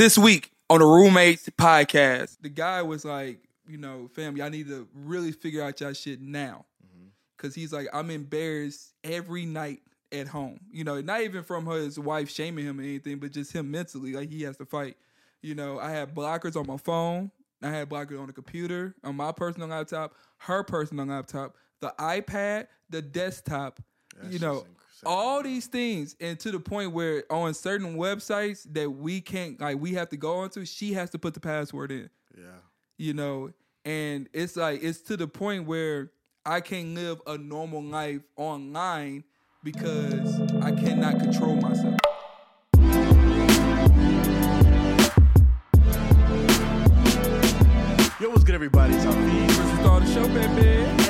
this week on the Roommates podcast, the guy was like, you know, fam, y'all need to really figure out y'all shit now. Mm-hmm. Cause he's like, I'm embarrassed every night at home. You know, not even from his wife shaming him or anything, but just him mentally. Like he has to fight. You know, I have blockers on my phone. I had blockers on the computer, on my personal laptop, her personal laptop, the iPad, the desktop. you know. All these things, and to the point where on certain websites that we can't, like, we have to go onto, she has to put the password in Yeah. you know and it's like it's to the point where i can't live a normal life online because i cannot control myself Yo, what's good, everybody? It's Hafeez. Let's start the show baby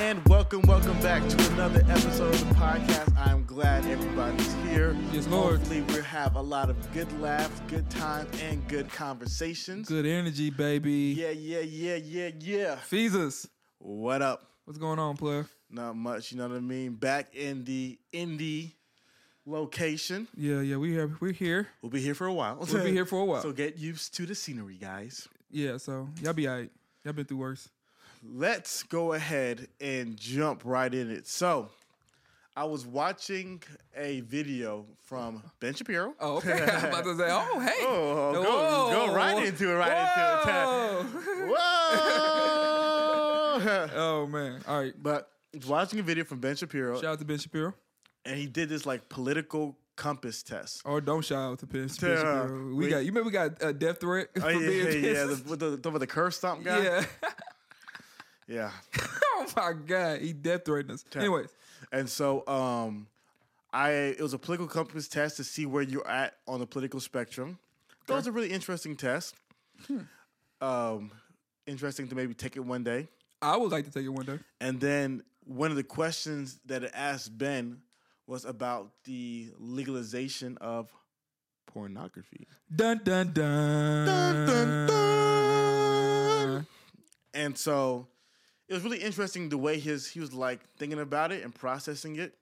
welcome, welcome back to another episode of the podcast. I'm glad everybody's here. Yes, Lord. Hopefully, we have a lot of good laughs, good times, and good conversations. good energy baby Yeah, yeah, yeah, yeah, yeah. Feezus. What up? what's going on player Not much, you know what I mean? Back in the indie location. yeah yeah we here we're here We'll be here for a while. we'll be here for a while So get used to the scenery, guys. yeah so y'all be alright y'all been through worse let's go ahead and jump right in it. So, I was watching a video from Ben Shapiro. oh okay i'm about to say oh hey Oh, go, Whoa. go right into it, right Whoa. into it. Whoa! oh man all right but I was watching a video from Ben Shapiro, shout out to ben shapiro and he did this like political compass test. or don't shout out to Ben. Shapiro. We Wait. got you remember we got a death threat Oh yeah, yeah, yeah. The, with the, the, with the curve stomp guy. yeah. yeah. oh my god, he death threatened us. Anyways, And so um I it was a political compass test to see where you're at on the political spectrum. That was a really interesting test. Um interesting to maybe take it one day. I would like to take it one day. And then one of the questions that it asked Ben was about the legalization of pornography. Dun dun dun. Dun, dun, dun. And so it was really interesting the way his he was like thinking about it and processing it.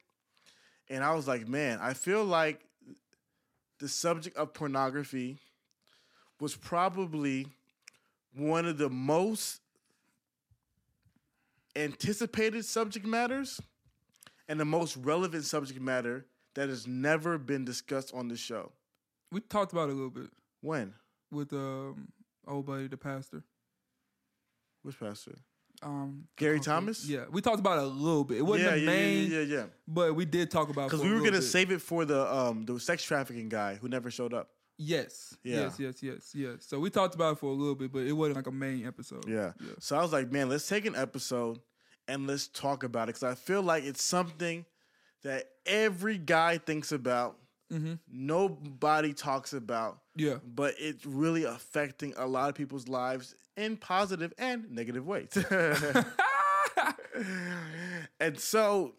And I was like, man, I feel like the subject of pornography was probably one of the most anticipated subject matters and the most relevant subject matter that has never been discussed on the show. We talked about it a little bit When? with um old buddy the pastor. Which pastor? Um Gary okay. Thomas? Yeah, we talked about it a little bit. It wasn't yeah, the yeah, main, yeah, yeah, yeah. but we did talk about it. Because we were gonna bit. save it for the um the sex trafficking guy who never showed up. yes, Yeah. yes, yes, yes, yes. So we talked about it for a little bit, but it wasn't like a main episode. Yeah. yeah. So I was like, man, let's take an episode and let's talk about it because I feel like it's something that every guy thinks about. Mm-hmm. Nobody talks about, Yeah. but it's really affecting a lot of people's lives in positive and negative ways. and so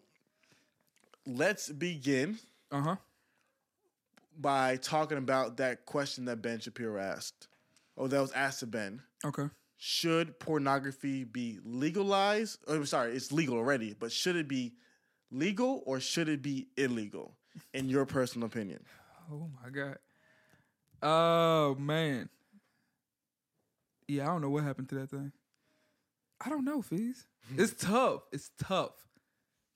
let's begin Uh huh. by talking about that question that Ben Shapiro asked. Oh, that was asked to Ben. Okay. Should pornography be legalized? Oh, I'm sorry, it's legal already, but should it be legal or should it be illegal, in your personal opinion? Oh my god. Oh man. Yeah, I don't know what happened to that thing. I don't know, fees. It's tough. It's tough.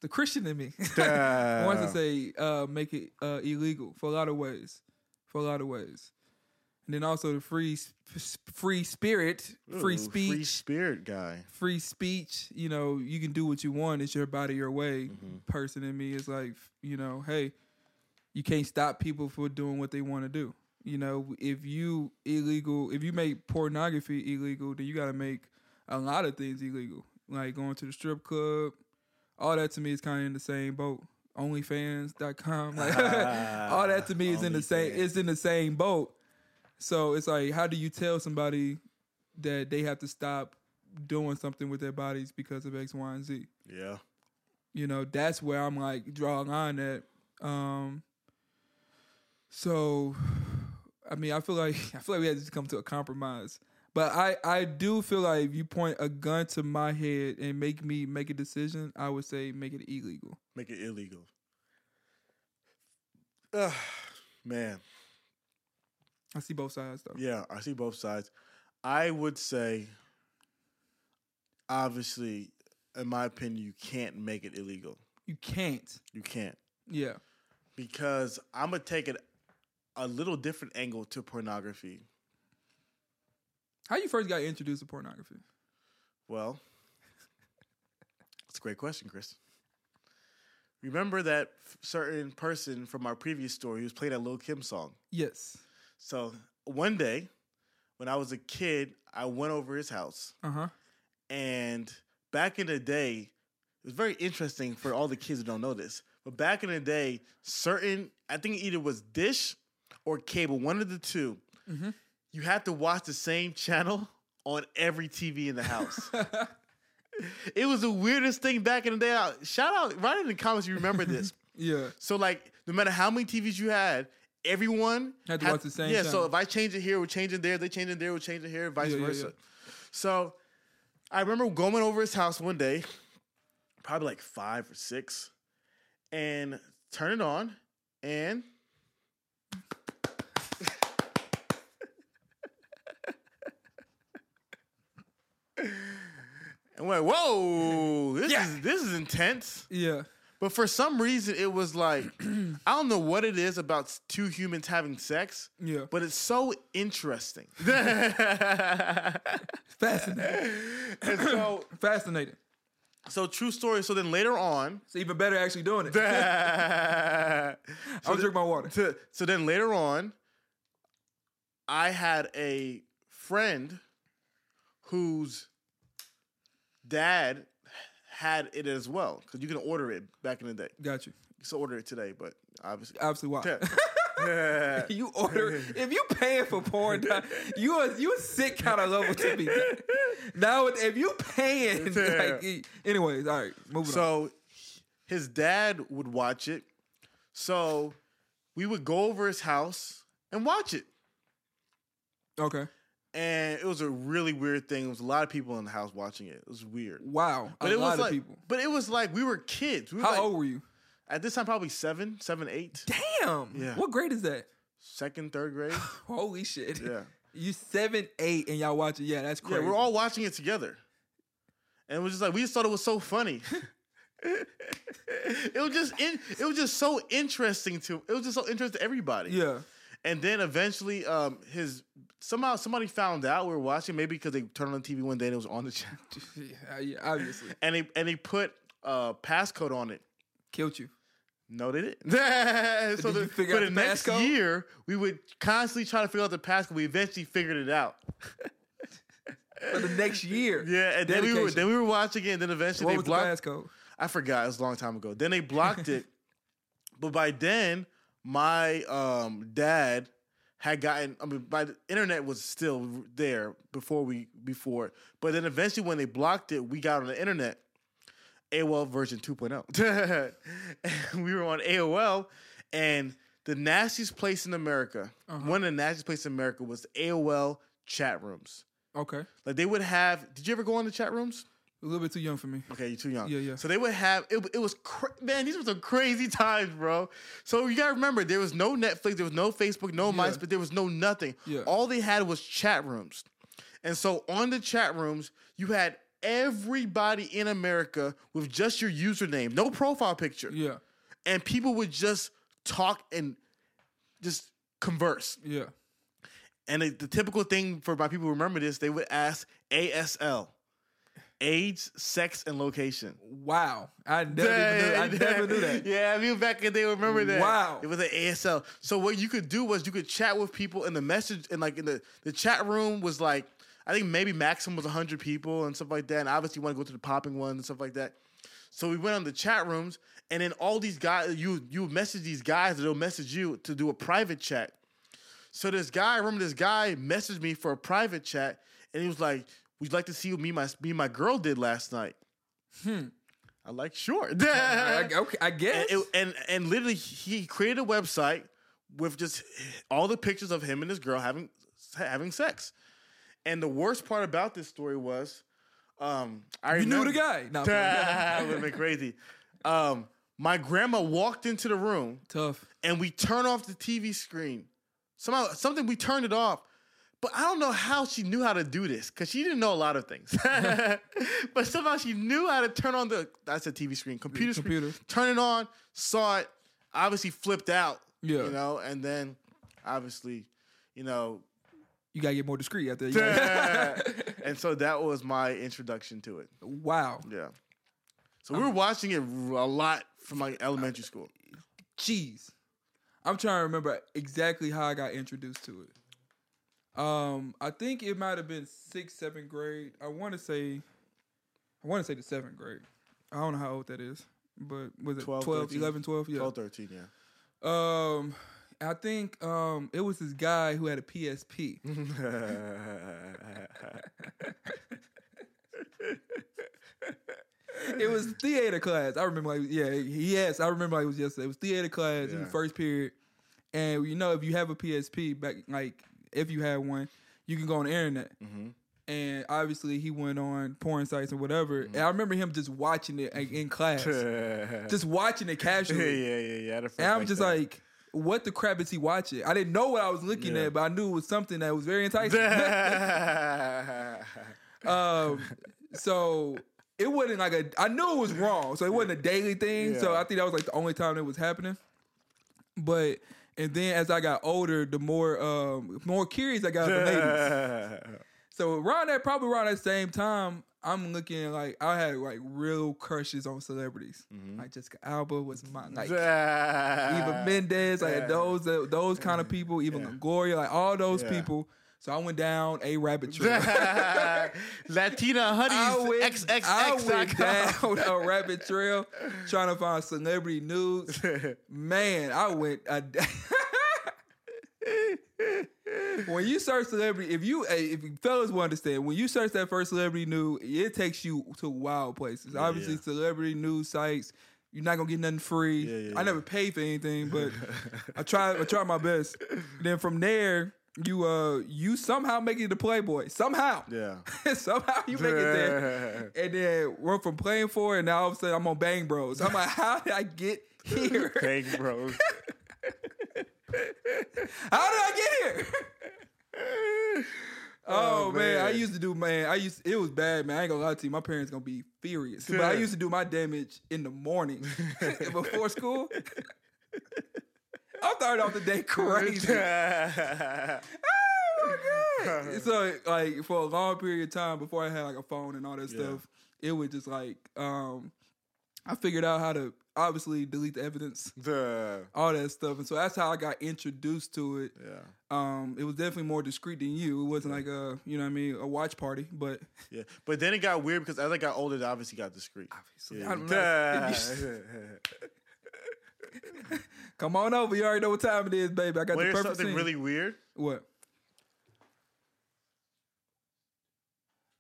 The Christian in me wants to say uh, make it uh, illegal for a lot of ways, for a lot of ways, and then also the free sp- free spirit, free Ooh, speech, free spirit guy. free speech, you know, you can do what you want. It's your body, your way. Person in me is like, you know, hey, you can't stop people for doing what they want to do. You know, if you illegal, if you make pornography illegal, then you got to make a lot of things illegal, like going to the strip club. All that to me is kind of in the same boat. OnlyFans.com, like all that to me is in the same. It's in the same boat. So it's like, how do you tell somebody that they have to stop doing something with their bodies because of X, Y, and Z? Yeah. You know, that's where I'm like draw a line at. Um, so, I mean, I feel like I feel like we had to come to a compromise. But I, I do feel like if you point a gun to my head and make me make a decision, I would say make it illegal. Make it illegal. Ugh, man. I see both sides though. Yeah, I see both sides. I would say, obviously, in my opinion, you can't make it illegal. You can't. You can't Yeah. because I'm gonna take it a little different angle to pornography. How you first got introduced to pornography? Well, it's a great question, Chris. Remember that f- certain person from our previous story who was playing that Lil Kim song? Yes. So one day, when I was a kid, I went over his house, Uh huh. and back in the day, it was very interesting for all the kids who don't know this. But back in the day, certain I think either was dish or cable, one of the 2 Mhm. you had to watch the same channel on every TV in the house. it was the weirdest thing back in the day. Shout out, write in the comments if you remember this. Yeah. So like, no matter how many TVs you had, everyone Had to watch the same Yeah. So if I change it here, we're changing there. They change it there, we're changing here, vice Yeah, yeah, versa. yeah. So I remember going over his house one day, probably like five or six, and turn it on, and and went, whoa, this Yeah. is this is intense. Yeah. But for some reason, it was like I don't know what it is about two humans having sex, Yeah. but it's so interesting. Fascinating. and so, Fascinating. so true story. So then later on, It's even better actually doing it. so, I'll drink my water. so, so then later on, I had a friend whose dad had it as well because you can order it back in the day. Got you. You can order it today, but obviously. Obviously, why? Yeah. you order if you paying for porn, you a you a sick kind of level to me. Now if you paying, like, anyways, all right, moving on. So his dad would watch it. So we would go over his house and watch it. Okay, And it was a really weird thing. It was a lot of people in the house watching it. It was weird. wow, But a it lot was of like, people. but it was like we were kids. We were How like, old were you? At this time, probably seven, seven, eight, Damn. Yeah. What grade is that? second, third grade. Holy shit. Yeah. You seven, eight, and y'all watching. Yeah, that's Yeah, we're all watching it together. And it was just like we just thought it was so funny. it was just in, it was just so interesting to it was just so interesting to everybody. Yeah. And then eventually, um, his somehow somebody found out we were watching, maybe because they turned on the TV one day and it was on the channel, yeah, obviously. and they and they put uh passcode on it. Killed you. No, they didn't. so Did the, for the, the next passcode? year, we would constantly try to figure out the passcode. We eventually figured it out. For the next year. Yeah, and then we were Dedication. then we were watching it, and then eventually What they was the blocked. passcode? I forgot. It was a long time ago. Then they blocked it. But by then, my um, dad had gotten. I mean, by the internet was still there before we before. But then eventually, when they blocked it, we got on the internet. AOL version 2.0. and we were on AOL, and the nastiest place in America, one of the nastiest places in America was AOL chat rooms. Okay. Like they would have. Did you ever go on the chat rooms? A little bit too young for me. Okay, you're too young. Yeah, yeah. So they would have it. It was cra- man. These were some crazy times, bro. So you gotta remember, there was no Netflix, there was no Facebook, no Yeah. MySpace, there was no nothing. Yeah. All they had was chat rooms, and so on the chat rooms, you had everybody in America with just your username, no profile picture, Yeah. and people would just talk and just converse. Yeah. And the, the typical thing for my people who remember this, they would ask ASL, age, sex, and location. Wow. I never knew, I never knew that. Yeah, I mean back in the day, remember that. Wow. It was an ASL. So what you could do was you could chat with people in the message and like in the the chat room was like I think maybe maximum was hundred people and stuff like that. And obviously you want to go to the popping ones and stuff like that. So we went on the chat rooms and then all these guys you you message these guys they'll message you to do a private chat. So this guy, I remember this guy messaged me for a private chat and he was like, Would you like to see what me and my me and my girl did last night? Hmm. I like sure. I, okay, I guess. and, it- and and literally he created a website with just all the pictures of him and his girl having having sex. And the worst part about this story was, um, I you knew the guy. No, that would have been crazy. Um, my grandma walked into the room tough. and we turned off the TV screen somehow something we turned it off. But I don't know how she knew how to do this because she didn't know a lot of things. but somehow she knew how to turn on the that's a TV screen, computer screen, computer. turn it on, saw it, obviously flipped out. Yeah. You know, and then obviously, you know, You gotta get more discreet after. Gotta- and so that was my introduction to it. wow. Yeah. So we were um, watching it a lot from like elementary school. Jeez. I'm trying to remember exactly how I got introduced to it. Um, I think it might have been sixth, seventh grade. I want to say, I want to say the seventh grade. I don't know how old that is, but was it 12, 12, 13? 11, 12? Yeah. 12, 13, yeah. Um, I think um it was this guy who had a PSP. it was theater class. I remember, like, yeah, yes, I remember like it was yesterday. It was theater class in the first period, and you know, if you have a PSP back, like if you had one, you can go on the internet. Mm-hmm. And obviously, he went on porn sites or whatever. And I remember him just watching it like, in class, just watching it casually. yeah, yeah, yeah. I had a And I'm like just that. like, what the crap is he watching? I didn't know what I was looking Yeah. at, but I knew it was something that was very enticing. um, so it wasn't like a. I knew it was wrong, so it wasn't a daily thing. So I think that was like the only time it was happening. But and then as I got older, the more um more curious I got for ladies. So around that, probably around that same time, I'm looking like I had like real crushes on celebrities. Mm-hmm. Like Jessica Alba was my like Eva Mendes, like those those kind of people, even Yeah. Longoria, like all those Yeah. people. So I went down a rabbit trail. Latina I Hoodies went, XXX. I went down a rabbit trail trying to find celebrity news. Man, I went a when you search celebrity, if you if you fellas will understand, when you search that first celebrity news, it takes you to wild places. Obviously, yeah. celebrity news sites, you're not gonna get nothing free. Yeah, yeah, I never paid for anything, but I try I try my best. Then from there, you uh you somehow make it to Playboy. Somehow. Yeah. somehow you make it there. And then we're from playing for it, and now all of a sudden I'm on Bang Bros. I'm like, how did I get here? Bang bros. How did I get here? Oh, Oh, man. I used to do man. I used it was bad, man. I ain't gonna lie to you. My parents gonna be furious. But I used to do my damage in the morning before school. I started off the day crazy. oh my god! So like for a long period of time before I had like a phone and all that Yeah. stuff, it was just like um, I figured out how to obviously delete the evidence, the all that stuff, and so that's how I got introduced to it. yeah. Um, it was definitely more discreet than you. It wasn't like a you know what I mean a watch party, but Yeah. But then it got weird because as I got older, it obviously got discreet. obviously Yeah. I don't know. Come on over. You already know what time it is, baby. I got Well, the perfect something scene. really weird. What?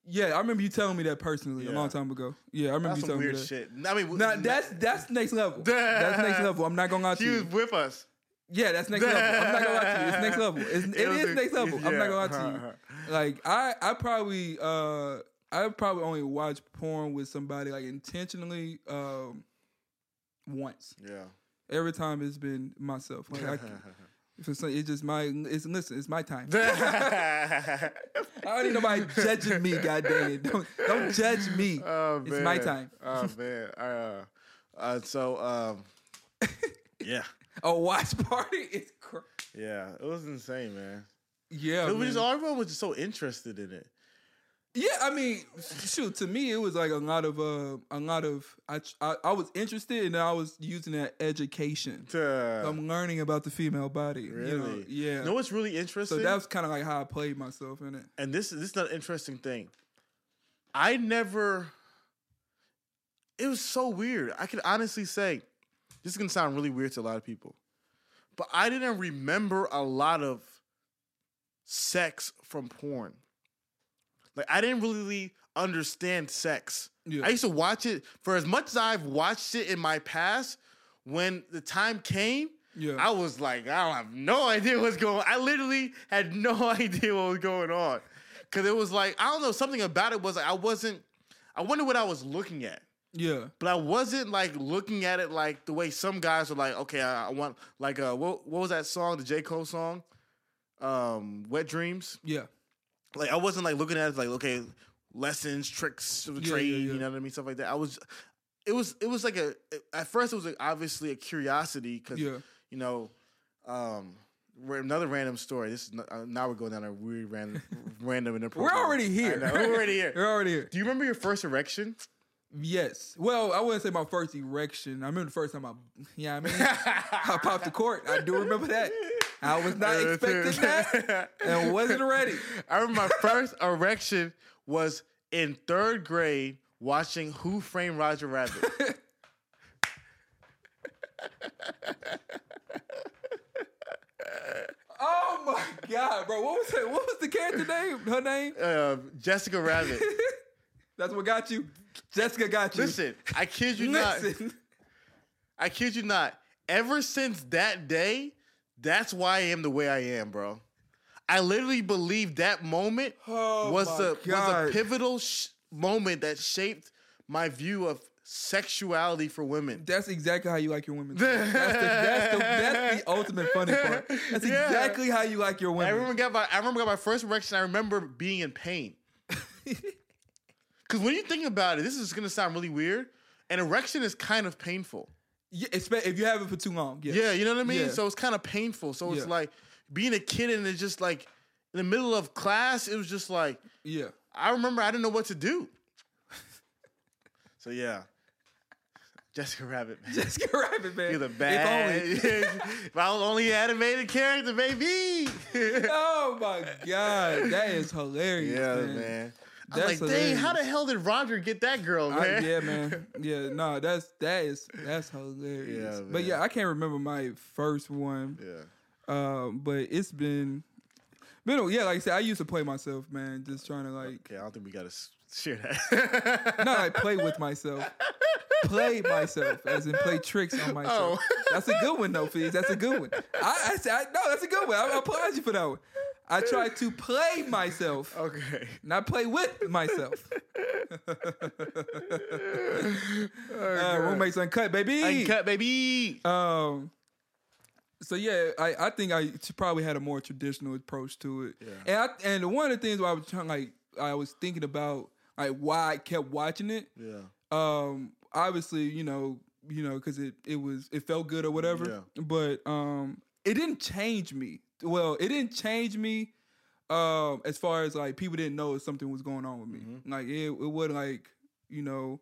Yeah, I remember you telling me that personally a Yeah. long time ago. Yeah, I remember That's you some telling weird me that. shit. I mean, Nah, that's that's next level. that's next level. I'm not gonna lie to she was you. with us. Yeah, that's next level. I'm not gonna lie to you. It's next level. It's, it was is a- next level. I'm not gonna lie to you. Like I, I probably, uh, I probably only watch porn with somebody like intentionally um, once. Yeah. Every time it's been myself. Like I, if it's, it's just my. It's listen. It's my time. I don't need nobody judging me. God dang it! Don't don't judge me. Oh, It's my time. Oh man. Uh, uh, so um, yeah, A watch party is cr- yeah, it was insane, man. yeah. it was just everyone was just so interested in it. Yeah, I mean, shoot. To me, it was like a lot of uh, a lot of. I, I I was interested, and I was using that education. To, I'm learning about the female body. You know? really, Yeah. You know what's really interesting? so interesting? that's kind of like how I played myself in it. and this this is an interesting thing. I never. It was so weird. I can honestly say, this is gonna sound really weird to a lot of people, but I didn't remember a lot of sex from porn. Like I didn't really understand sex. Yeah. I used to watch it for as much as I've watched it in my past. When the time came, Yeah. I was like, I don't have no idea what's going. on. I literally had no idea what was going on because it was like I don't know something about it was like I wasn't. I wonder what I was looking at, yeah. but I wasn't like looking at it like the way some guys are like, okay, I, I want like uh, what what was that song, the J Cole song? um, Wet Dreamz. Yeah. Like I wasn't like looking at it like okay, lessons, tricks of the Yeah, trade. yeah, yeah. You know what I mean? Stuff like that. I was. It was. It was like a. At first, it was like obviously a curiosity because you know, um, another random story. This is not, uh, now we're going down a weird random, random and We're already here. Know, we're already here. We're already here. Do you remember your first erection? Yes. Well, I wouldn't say my first erection. I remember the first time I, yeah, I mean, I popped the court. I do remember that. I was not expecting that and wasn't ready. I remember my first erection was in third grade watching Who Framed Roger Rabbit. Oh my god, bro! What was? What was the character name? Her name? Uh, Jessica Rabbit. That's what got you. Jessica got you. Listen, I kid you not. I kid you not. Ever since that day, that's why I am the way I am, bro. I literally believe that moment Oh was the God. was a pivotal sh- moment that shaped my view of sexuality for women. That's exactly how you like your women. That's the, that's the, that's the ultimate funny part. That's Yeah. exactly how you like your I women. remember got my I remember got my first erection. I remember being in pain. Because when you think about it, this is gonna sound really weird. An erection is kind of painful. Yeah, if you have it for too long. Yeah. Yeah, you know what I mean. Yeah. So it's kind of painful. So it's Yeah. like being a kid and it's just like in the middle of class, it was just like Yeah. I remember I didn't know what to do. so yeah, Jessica Rabbit, man. Jessica Rabbit, man. You're the If bad. only. if I was only animated character, baby. Oh my god, that is hilarious. yeah, man. man. I That's like, dang, how the hell did Roger get that girl, I- man? yeah, man. Yeah, no, that's that is that's hilarious. Yeah, but yeah, I can't remember my first one. Yeah. Um, but it's been been yeah, like I said, I used to play myself, man, just trying to like Okay, I don't think we gotta share that. not like play with myself. Play myself, as in play tricks on myself. Oh. That's a good one, though, Fizz. That's a good one. I, I, said- I no, that's a good one. I, I applaud you for that one. I try to play myself, okay. not play with myself. uh, roommates uncut, baby. Uncut, baby. Um. So yeah, I, I think I probably had a more traditional approach to it. Yeah. And I, and one of the things why I was trying like I was thinking about like why I kept watching it. yeah. Um. Obviously, you know, you know, because it it was it felt good or whatever. Yeah. But um, it didn't change me. Well, it didn't change me. Um, as far as like people didn't know something was going on with me. Like it, it wasn't like you know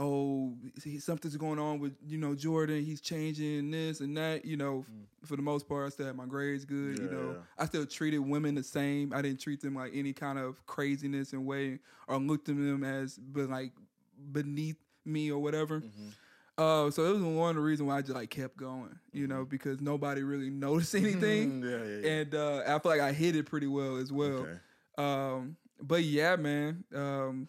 oh, he- something's going on with you know Jordan. He's changing this and that. You know, f- for the most part, I still had my grades good. you Mm. Know, yeah. I still treated women the same. I didn't treat them like any kind of craziness and way, or looked at them as but like beneath me or whatever. Mm-hmm. Uh, so it was one of the reasons why I just like kept going. You know, because nobody really noticed anything, Mm, yeah, yeah, yeah. and uh, I feel like I hit it pretty well as well. Okay. Um, but yeah, man, um,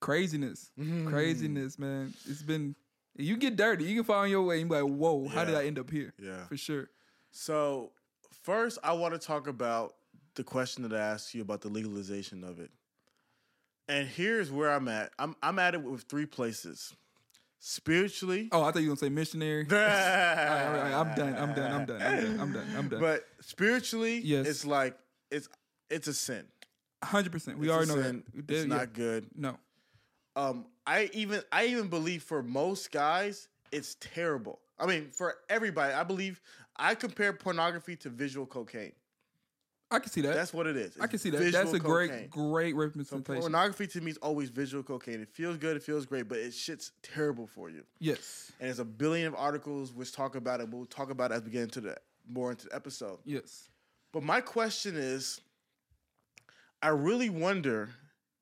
craziness, Mm-hmm. craziness, man. It's been you get dirty, you can find your way. and be like, whoa, how did I end up here? Yeah. for sure. So first, I want to talk about the question that I asked you about the legalization of it. And here's where I'm at. I'm I'm at it with three places. Spiritually. Oh, I thought you were gonna say missionary. All right, all right, I'm done. I'm done. I'm done. I'm done. I'm done. I'm done. But spiritually, Yes. it's like it's it's a sin. hundred percent. We It's a already know sin. that. It's Yeah. not good. No. Um, I even I even believe for most guys, it's terrible. I mean, for everybody, I believe I compare pornography to visual cocaine. I can see that. That's what it is. I can see that. That's a cocaine. great, great So representation. pornography to me is always visual cocaine. It feels good, it feels great, but it shit's terrible for you. yes. And there's a billion of articles which talk about it. We'll talk about it as we get into the more into the episode. Yes. But my question is, I really wonder,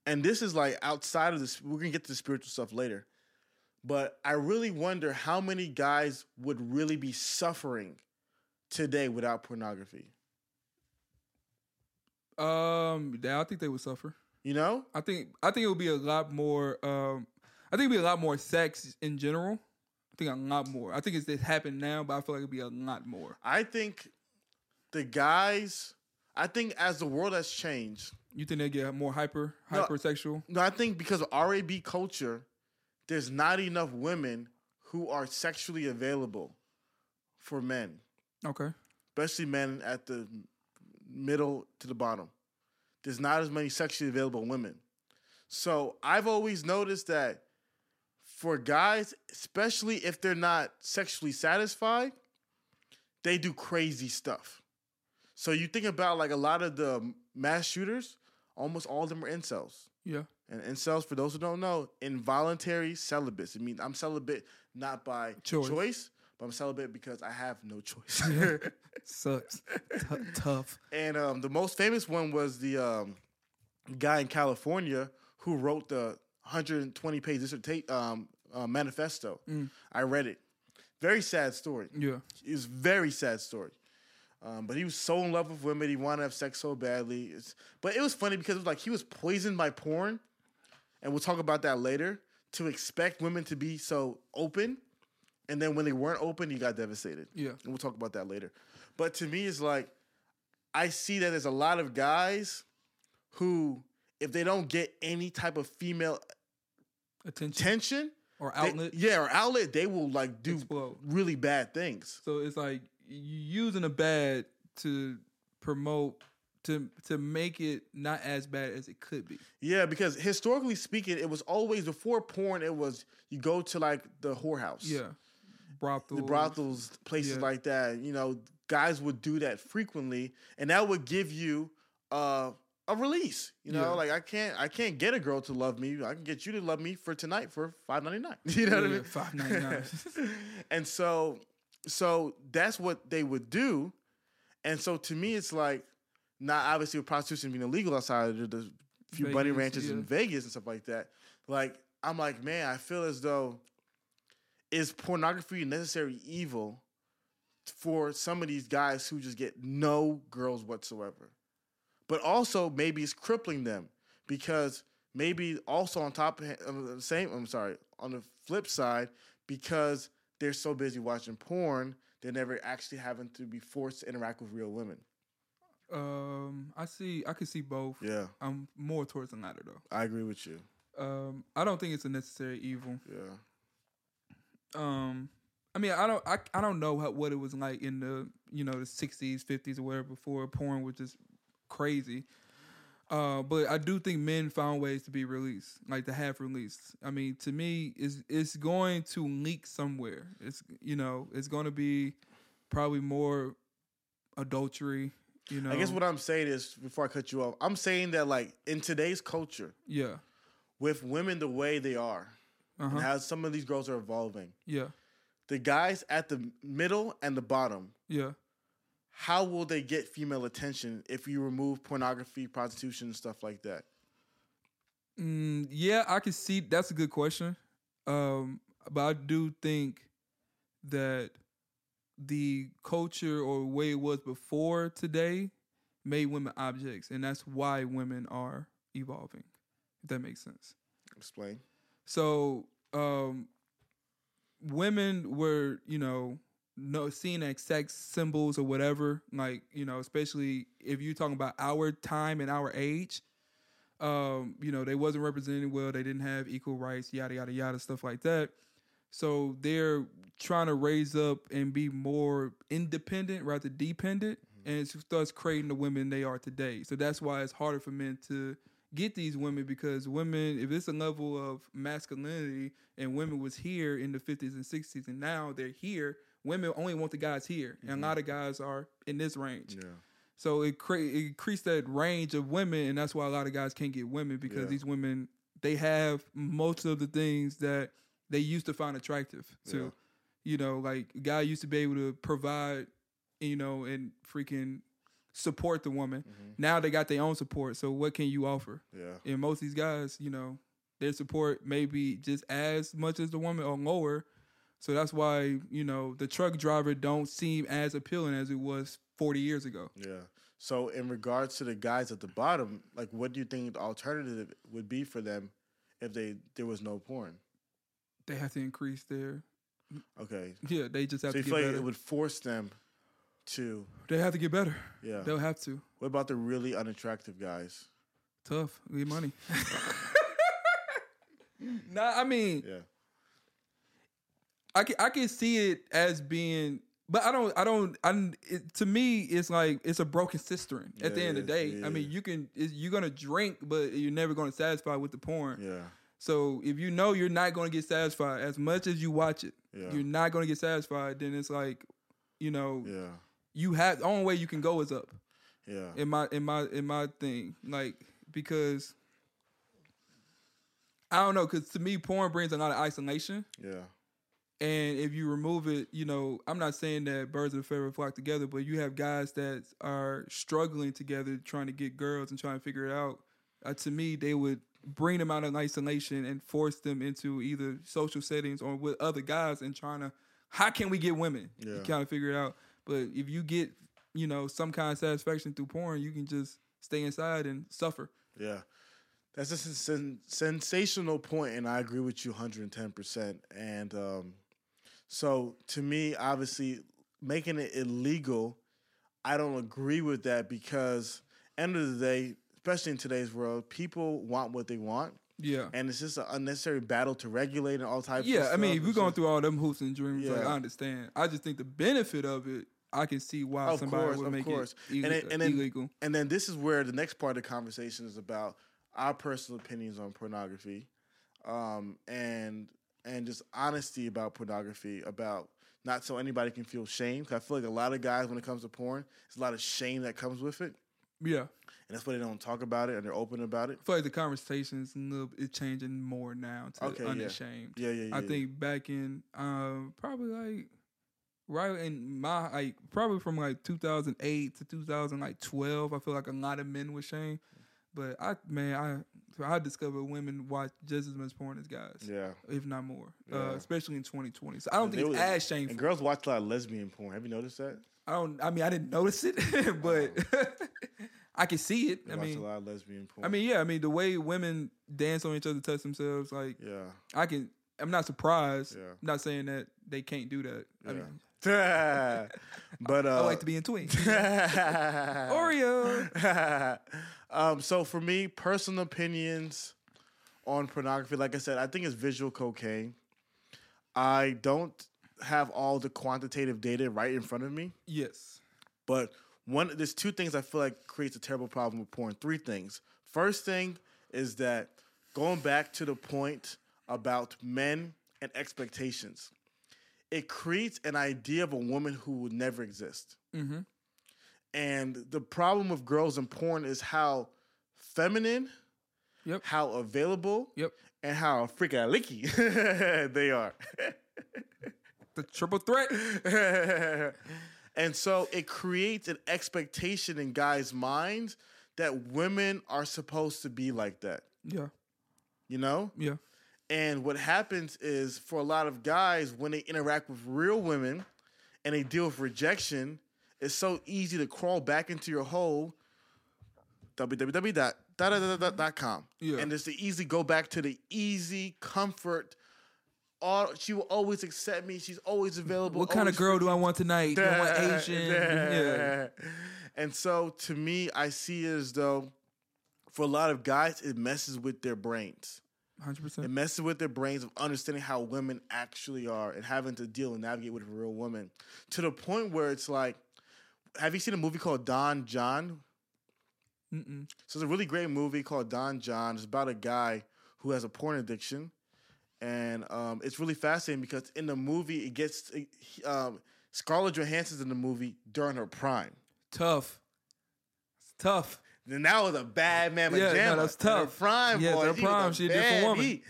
and this is like outside of this. We're gonna get to the spiritual stuff later, but I really wonder how many guys would really be suffering today without pornography. Um, yeah, I think they would suffer. You know? I think I think it would be a lot more. Um, I think it'd be a lot more sex in general. I think a lot more. I think it's, it's happened now, but I feel like it'd be a lot more. I think the guys. I think as the world has changed, You think they get more hyper No. hypersexual? No, I think because of RAB culture, there's not enough women who are sexually available for men, Okay. especially men at the middle to the bottom. There's not as many sexually available women. So I've always noticed that for guys, especially if they're not sexually satisfied, they do crazy stuff. So you think about like a lot of the mass shooters, almost all of them are incels. Yeah. And incels, for those who don't know, involuntary celibates. I mean, I'm celibate not by Choice. choice, but I'm celibate because I have no choice. Sucks. T- tough. and um, the most famous one was the um, guy in California who wrote the 120 page dissertation um, uh, manifesto. I read it. Very sad story. Yeah. It was a very sad story. Um, but he was so in love with women, he wanted to have sex so badly. It's, but it was funny because it was like he was poisoned by porn, and we'll talk about that later. To expect women to be so open, and then when they weren't open, he got devastated. Yeah. and we'll talk about that later. But to me, it's like I see that there's a lot of guys who, if they don't get any type of female Attention attention or they- outlet. yeah, or outlet, they will like do Explode. really bad things. So it's like you using a bad to promote to to make it not as bad as it could be. Yeah, because historically speaking, it was always before porn. It was you go to like the whorehouse, Yeah. Brothels. the brothels, places Yeah. like that. You know, guys would do that frequently, and that would give you uh, a release. You know, Yeah. like I can't, I can't get a girl to love me. I can get you to love me for tonight for five ninety nine. You know what I mean? Five ninety nine. and so, so that's what they would do. And so to me, it's like, not obviously with prostitution being illegal outside of the few bunny Vegas, ranches in. Vegas and stuff like that. Like, I'm like, man, I feel as though is pornography a necessary evil for some of these guys who just get no girls whatsoever. But also maybe it's crippling them because maybe also on top of the same, I'm sorry, on the flip side, because they're so busy watching porn, they're never actually having to be forced to interact with real women. um, I see. I can see both. Yeah, I'm more towards the latter though. I agree with you. Um, I don't think it's a necessary evil. Yeah. Um, I mean, I don't, I, I don't know how, what it was like in the, you know, the '60s, '50s, or whatever before porn was just crazy. Uh, but I do think men found ways to be released, like to have released. I mean, to me, it's it's going to leak somewhere. It's you know, it's going to be probably more adultery. You know, I guess what I'm saying is, before I cut you off, I'm saying that like in today's culture, yeah, with women the way they are, uh-huh. and how some of these girls are evolving, yeah, the guys at the middle and the bottom, yeah. how will they get female attention if you remove pornography, prostitution, and stuff like that? Mm, yeah, I can see that's a good question. Um, but I do think that the culture or way it was before today made women objects, and that's why women are evolving. If that makes sense. Explain. So, um, women were, you know, no seen as sex symbols or whatever. Like, you know, especially if you're talking about our time and our age. Um, you know, they wasn't represented well. They didn't have equal rights, yada yada yada, stuff like that. So they're trying to raise up and be more independent rather dependent, and it's thus creating the women they are today. So that's why it's harder for men to get these women because women, if it's a level of masculinity and women was here in the 50s and 60s and now they're here, women only want the guys here. And a mm-hmm. lot of guys are in this range. Yeah. So it, cre- it increased that range of women, and that's why a lot of guys can't get women because Yeah. these women they have most of the things that they used to find attractive. Yeah. So, you know, like a guy used to be able to provide, you know, and freaking support the woman. Mm-hmm. Now they got their own support. So what can you offer? Yeah. And most of these guys, you know, their support may be just as much as the woman or lower. So that's why, you know, the truck driver don't seem as appealing as it was 40 years ago. Yeah. So in regards to the guys at the bottom, like what do you think the alternative would be for them if they there was no porn? They have to increase their Okay. yeah, they just have So you to feel like better. it would force them to they have to get better. yeah. They'll have to. What about the really unattractive guys? Tough. Need money. nah, I mean, Yeah. I can I can see it as being But I don't, I don't, I it, to me, it's like it's a broken cistern. At the end of the day, yeah. I mean, you can, it's, you're gonna drink, but you're never gonna satisfy with the porn. Yeah. So if you know you're not gonna get satisfied as much as you watch it, Yeah. you're not gonna get satisfied. Then it's like, you know, Yeah. You have the only way you can go is up. Yeah. in my in my in my thing like because i don't know because to me porn brings a lot of isolation Yeah. and if you remove it you know i'm not saying that birds of a feather flock together but you have guys that are struggling together trying to get girls and trying to figure it out uh, to me they would bring them out of isolation and force them into either social settings or with other guys and trying to how can we get women Yeah. you kind of figure it out but if you get you know some kind of satisfaction through porn you can just stay inside and suffer Yeah. That's a sen- sensational point, and I agree with you 110%. And um, so, to me, obviously, making it illegal, I don't agree with that because, end of the day, especially in today's world, people want what they want. yeah And it's just an unnecessary battle to regulate and all types of yeah i mean we're going through all them hoops and dreams like Yeah. i understand i just think the benefit of it i can see why Of somebody course, would make course. it ille- And then- and then- illegal And then this is where the next part of the conversation is about our personal opinions on pornography, um, and and just honesty about pornography, about not so anybody can feel shame. 'Cause I feel like a lot of guys, when it comes to porn, there's a lot of shame that comes with it, yeah and that's why they don't talk about it and they're open about it. I feel like the conversation's a little is changing more now to Okay, unashamed. Yeah, yeah, yeah. I think back in um probably like right in my like probably from like 2008 to 2012, I feel like a lot of men were shamed. But I man, I I discovered women watch just as much porn as guys, yeah. if not more, uh, especially in 2020. So I don't They think it's was- as shameful. And girls watch a lot of lesbian porn. Have you noticed that? I don't. I mean, I didn't notice it, but I can see it. They I watch mean, a lot of lesbian porn. I mean, yeah. I mean, the way women dance on each other, touch themselves, like yeah. I can. I'm not surprised. Yeah. I'm not saying that they can't do that. I Yeah. mean, but uh, I like to be in tween. Oreo. um, so for me, personal opinions on pornography, like I said, I think it's visual cocaine. I don't have all the quantitative data right in front of me, Yes. but one there's two things I feel like creates a terrible problem with porn. Three things. First thing is that going back to the point about men and expectations, it creates an idea of a woman who would never exist. Mm-hmm. And the problem with girls in porn is how feminine, Yep. how available, Yep. and how freaking licky they are. The triple threat. and so it creates an expectation in guys' minds that women are supposed to be like that, Yeah. you know? Yeah. And what happens is for a lot of guys, when they interact with real women and they deal with rejection, it's so easy to crawl back into your hole, www.com. Yeah. And it's the easy go back to the easy comfort. All, she will always accept me. She's always available. What kind of girl do I want tonight? Do I want Asian? yeah. And so to me, I see it as though for a lot of guys, it messes with their brains. Hundred It percent. messes with their brains of understanding how women actually are and having to deal and navigate with a real woman to the point where it's like, have you seen a movie called Don Jon? Mm-mm. So it's a really great movie called Don Jon. It's about a guy who has a porn addiction, and um, it's really fascinating because in the movie it gets um, Scarlett Johansson's in the movie during her prime. Tough. It's tough. Then that was a bad man Yeah, no, that's tough. prime, Yeah, boy. was prime, she a different woman. beat.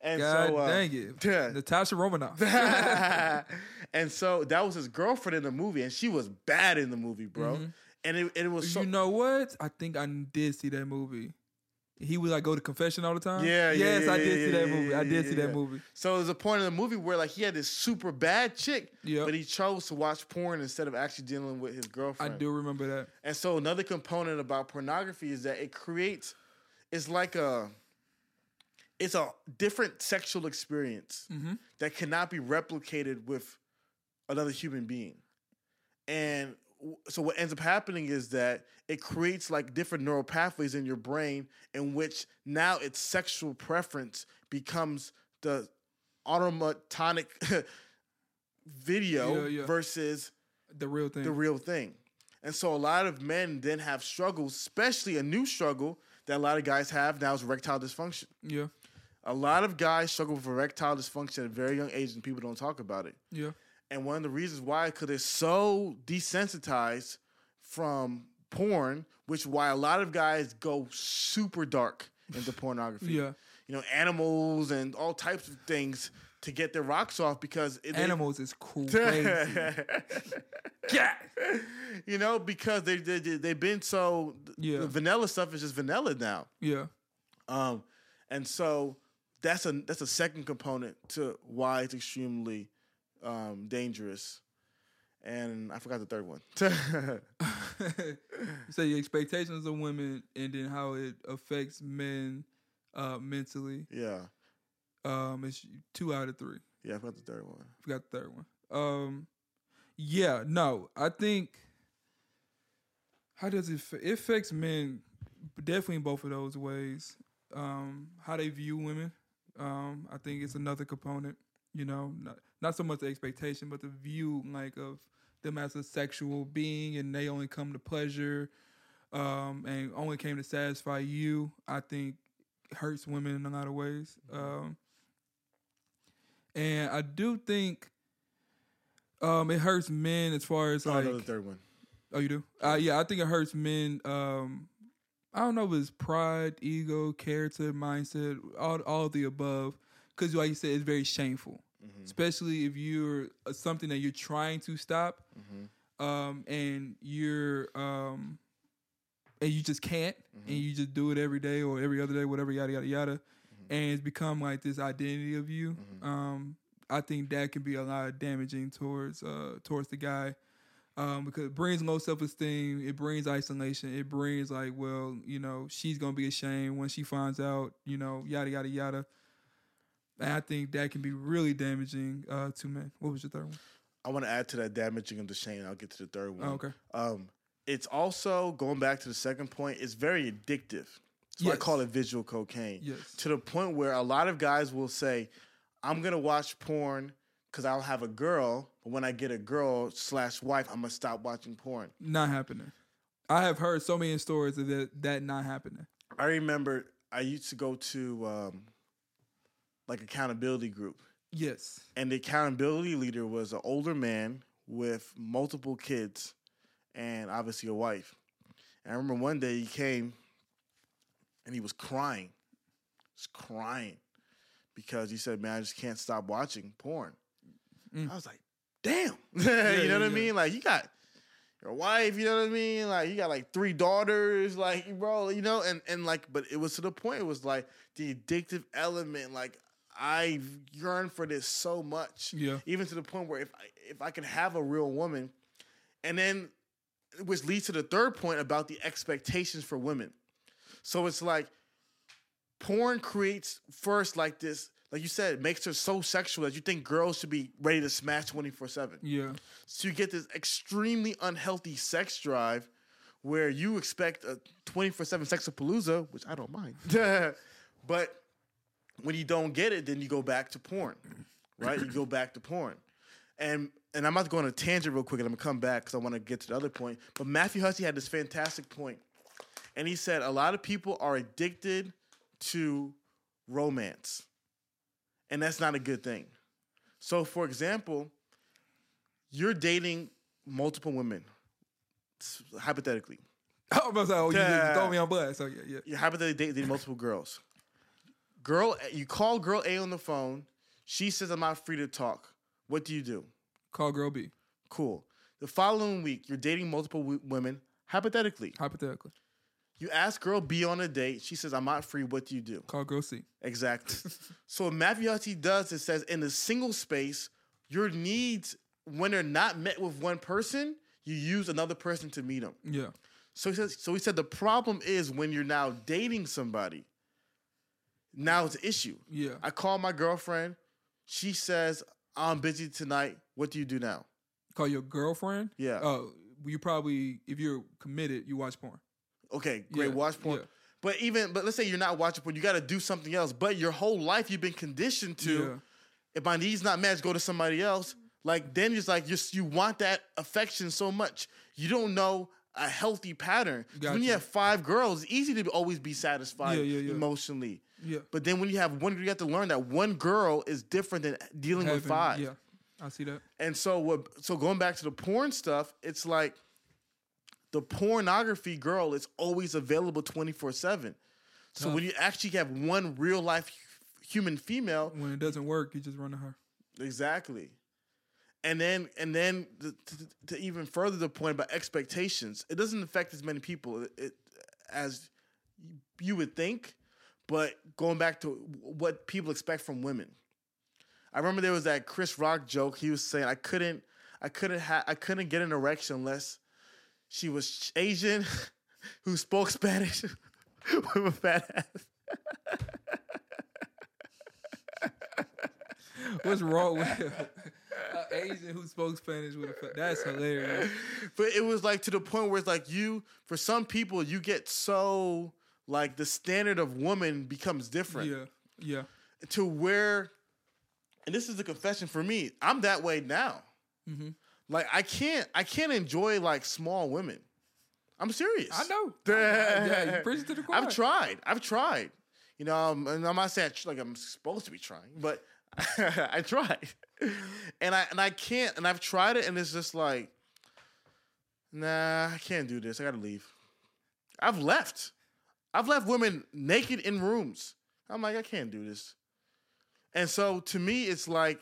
And God so, uh, dang it. yeah. Natasha Romanoff. and so that was his girlfriend in the movie, and she was bad in the movie, bro. And it, it was so you know what? I think I did see that movie. He would like go to confession all the time. Yeah, yeah, Yes, yeah, I did yeah, see that movie. I did see that movie. So there's a point in the movie where like he had this super bad chick, Yep. but he chose to watch porn instead of actually dealing with his girlfriend. I do remember that. And so another component about pornography is that it creates it's like a it's a different sexual experience Mm-hmm. that cannot be replicated with another human being. And so what ends up happening is that it creates like different neural pathways in your brain in which now its sexual preference becomes the automatonic video Yeah, yeah. versus the real thing. the real thing. And so a lot of men then have struggles, especially a new struggle that a lot of guys have now is erectile dysfunction. yeah, A lot of guys struggle with erectile dysfunction at a very young age and people don't talk about it. yeah, And one of the reasons why, because they're so desensitized from porn, which why a lot of guys go super dark into pornography. yeah. You know, animals and all types of things to get their rocks off because it, they- Animals is cool crazy. yeah, you know, because they, they they- they've been so Yeah. the vanilla stuff is just vanilla now. yeah, Um, and so that's a that's a second component to why it's extremely um, dangerous. And I forgot the third one. so your expectations of women and then how it affects men uh, mentally. yeah, Um, it's two out of three. yeah, I forgot the third one. Forgot the third one. Um, yeah, no, I think. How does it? It affects men, definitely in both of those ways. Um, how they view women. Um, I think it's another component. You know, not not so much the expectation, but the view like of them as a sexual being, and they only come to pleasure, um, and only came to satisfy you. I think hurts women in a lot of ways. Um, and I do think um, it hurts men as far as Oh, like. the third one. Oh, you do? Uh, yeah, I think it hurts men. Um, I don't know if it's pride, ego, character, mindset, all all of the above. Because, like you said, it's very shameful, especially if you're uh, something that you're trying to stop, um, and you're um, and you just can't, and you just do it every day or every other day, whatever, yada yada yada, and it's become like this identity of you. Um, I think that can be a lot of damaging towards uh, towards the guy um, because it brings low self esteem. It brings isolation. It brings like, well, you know, she's gonna be ashamed when she finds out, you know, yada yada yada. And I think that can be really damaging uh, to men. What was your third one? I want to add to that damaging of the shame. I'll get to the third one. Oh, okay. Um, it's also going back to the second point. It's very addictive. So I call it visual cocaine. Yes. To the point where a lot of guys will say, "I'm gonna watch porn because I'll have a girl, but when I get a girl slash wife, I'm gonna stop watching porn." Not happening. I have heard so many stories of that that not happening. I remember I used to go to um, like accountability group, Yes. and the accountability leader was an older man with multiple kids and obviously a wife. And I remember one day he came and he was crying, just crying because he said, "Man, I just can't stop watching porn." Mm. I was like, "Damn," you know yeah, what I mean? Like you got your wife, you know what I mean? Like you got like three daughters, like bro, you know, and and like, but it was to the point. It was like the addictive element. Like I yearn for this so much, Yeah. even to the point where if I, if I could have a real woman, and then which leads to the third point about the expectations for women. So it's like porn creates first like this, like you said, it makes her so sexual that you think girls should be ready to smash twenty four seven. Yeah. So you get this extremely unhealthy sex drive where you expect a 24 7 sexapalooza, which I don't mind. but when you don't get it, then you go back to porn, right? You go back to porn. And and I'm about to go on a tangent real quick and I'm gonna come back because I want to get to the other point. But Matthew Hussey had this fantastic. And he said a lot of people are addicted to romance. And that's not a good thing. So, for example, you're dating multiple women, hypothetically. I was about to say, oh, you Yeah. throw me on blast. So yeah, yeah. You're hypothetically dating multiple girls. Girl, you call girl A on the phone. She says, I'm not free to talk. What do you do? Call girl B. Cool. The following week, you're dating multiple w- women, hypothetically. Hypothetically. You ask girl B on a date. She says, I'm not free. What do you do? Call girl C. Exactly. so what Matthew Hussey does is says in a single space, your needs when they're not met with one person, you use another person to meet them. Yeah. So he says, so he said the problem is when you're now dating somebody. Now it's an issue. Yeah. I call my girlfriend. She says, I'm busy tonight. What do you do now? Call your girlfriend. Yeah. Oh, you probably if you're committed, you watch porn. Okay, great. Yeah, Watch porn. yeah. But even but let's say you're not watching porn, you got to do something else. But your whole life you've been conditioned to. Yeah. If my needs not met, go to somebody else. Like then it's like just you want that affection so much. You don't know a healthy pattern. 'Cause When you have five girls, it's easy to always be satisfied Yeah, yeah, yeah. emotionally. Yeah. But then when you have one, you have to learn that one girl is different than dealing with five. Yeah, I see that. And so what so going back to the porn stuff, it's like the pornography girl is always available 24/7. So when you actually have one real life human female, When it doesn't work, you just run to her. exactly. And then and then the, to, to even further the point about expectations, it doesn't affect as many people it- as you would think, but going back to what people expect from women. I remember there was that Chris Rock joke. He was saying I couldn't, I couldn't ha- I couldn't get an erection unless she was Asian, who spoke Spanish with a fat ass. What's wrong with an Asian who spoke Spanish with a fa- That's hilarious. But it was like to the point where it's like you, for some people, you get so like the standard of woman becomes different Yeah, yeah. to where, and this is the confession for me. I'm that way now. Mm-hmm. Like I can't, I can't enjoy like small women. I'm serious. I know. yeah, you to the choir. I've tried. I've tried. You know, um, and I'm not saying like I'm supposed to be trying, but I tried, and I and I can't. And I've tried it, and it's just like, nah, I can't do this. I gotta leave. I've left. I've left women naked in rooms. I'm like, I can't do this. And so to me, it's like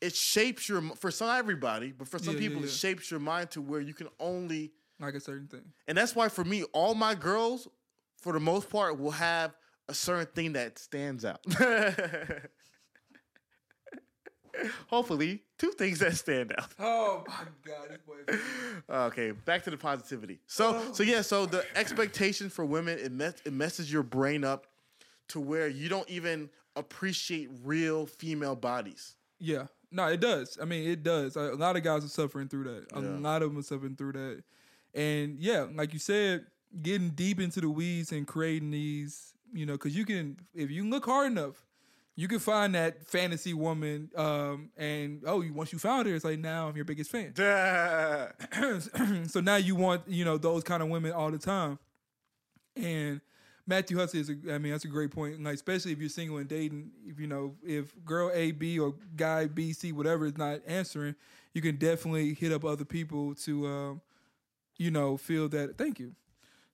it shapes your for some everybody, but for some Yeah, yeah, people, it shapes your mind to where you can only like a certain thing. and that's why for me, all my girls, for the most part, will have a certain thing that stands out. Hopefully, two things that stand out. Oh my god, this boy. Okay, back to the positivity. So, so yeah, so the expectation for women it, mess, it messes your brain up to where you don't even appreciate real female bodies. Yeah. No, it does. I mean, it does. A a lot of guys are suffering through that. A Yeah. lot of them are suffering through that. And yeah, like you said, getting deep into the weeds and creating these, you know, because you can, if you look hard enough, you can find that fantasy woman. Um, and oh, you once you found her, it's like now I'm your biggest fan. so now you want you know those kind of women all the time. And Matthew Hussey is, a, I mean, that's a great point. Like especially if you're single and dating, if you know if girl A, B, or guy B, C, whatever is not answering, you can definitely hit up other people to, um, you know, feel that. Thank you.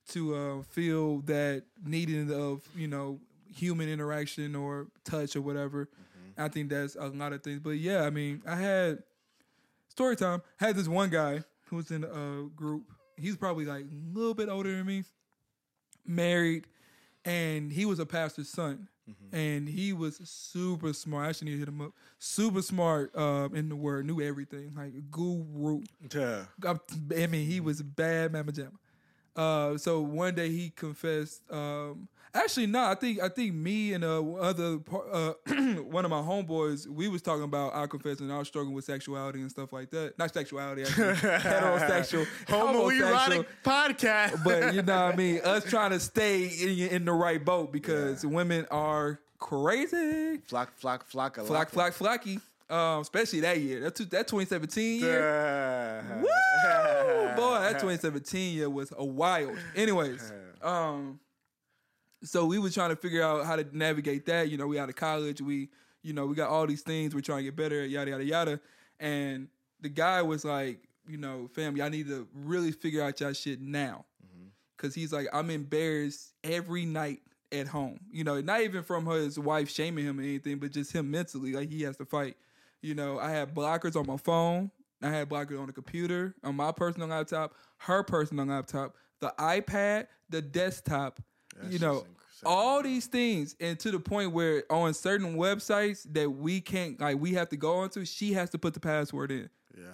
To uh, feel that needing of you know human interaction or touch or whatever. I think that's a lot of things. But yeah, I mean, I had story time. I had this one guy who was in a group. He's probably like a little bit older than me, married, and he was a pastor's son. And he was super smart. I actually need to hit him up. Super smart um, in the word, knew everything, like guru. Yeah. I I mean, he was bad mamma jamma. Uh, so one day he confessed. Um, actually, no, I think I think me and uh, other uh, one of my homeboys, we was talking about our confessing our struggling with sexuality and stuff like that. Not sexuality, actually, heterosexual, Homoerotic podcast. but you know what I mean. Us trying to stay in, in the right boat because women are crazy. flock, flock, flock, Flock, flock, flocky. Um, especially that year. That two, that 2017 year. Yeah. Woo! Boy, that 2017 year was a wild. Anyways, um, so we was trying to figure out how to navigate that. You know, we out of college. We, you know, we got all these things. We're trying to get better. at Yada yada yada. And the guy was like, you know, fam, y'all need to really figure out y'all shit now, mm-hmm. because he's like, I'm embarrassed every night at home. You know, not even from his wife shaming him or anything, but just him mentally. Like he has to fight. You know, I had blockers on my phone. I had blockers on the computer, on my personal laptop, her personal laptop, the iPad, the desktop. You know, all these things, and to the point where on certain websites that we can't, like, we have to go onto, she has to put the password in. Yeah.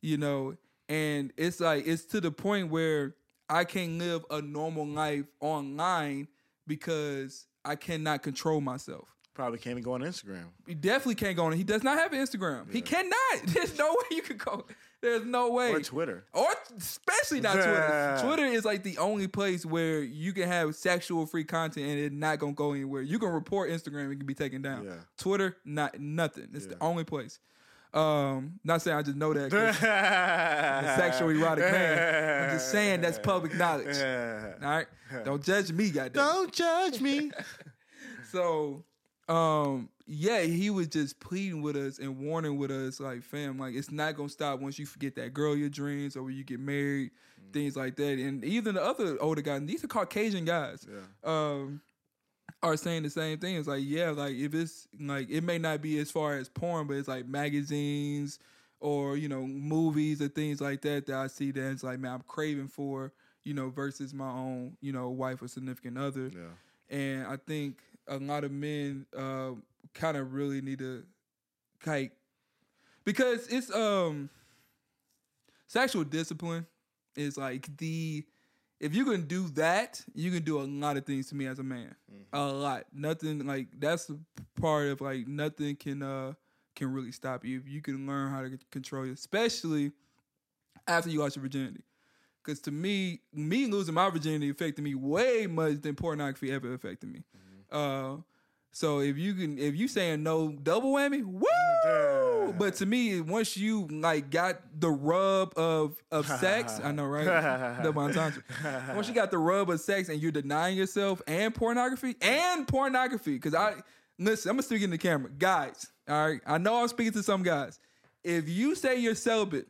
you know and it's like it's to the point where i can't live a normal life online because i cannot control myself. Probably can't even go on Instagram. he definitely can't go on he does not have instagram. He cannot. There's no way you could go there's no way Or Twitter. or especially not Twitter. Twitter is like the only place where you can have sexual free content and it's not gonna go anywhere. You can report Instagram, and it can be taken down. Yeah. Twitter, not nothing. It's the only place. Um, not saying I just know that. I'm a sexual erotic man. I'm just saying that's public knowledge. All right, don't judge me, goddamn. Don't judge me. So, um, yeah, he was just pleading with us and warning with us, like, fam, like it's not gonna stop once you forget that girl your dreams or when you get married, things like that. And even the other older guys, these are Caucasian guys, um, are saying the same thing. It's like, yeah, like if it's like it may not be as far as porn, but it's like magazines or you know movies or things like that that I see that it's like, man, I'm craving for, you know, versus my own, you know, wife or significant other. Yeah. And I think a lot of men uh, kind of really need to like because it's um sexual discipline is like the if you can do that, you can do a lot of things to me as a man. A lot. Nothing like that's a part of like nothing can uh can really stop you if you can learn how to control you, especially after you lost your virginity. Because to me, me losing my virginity affected me way much than pornography ever affected me. Uh, so if you can, if you saying no double whammy, woo! But to me, once you like got the rub of of sex, I know right, double entendre. Once you got the rub of sex and you're denying yourself and pornography and pornography, because I listen, I'm gonna speak in the camera, guys. All right, I know I'm speaking to some guys. If you say you're celibate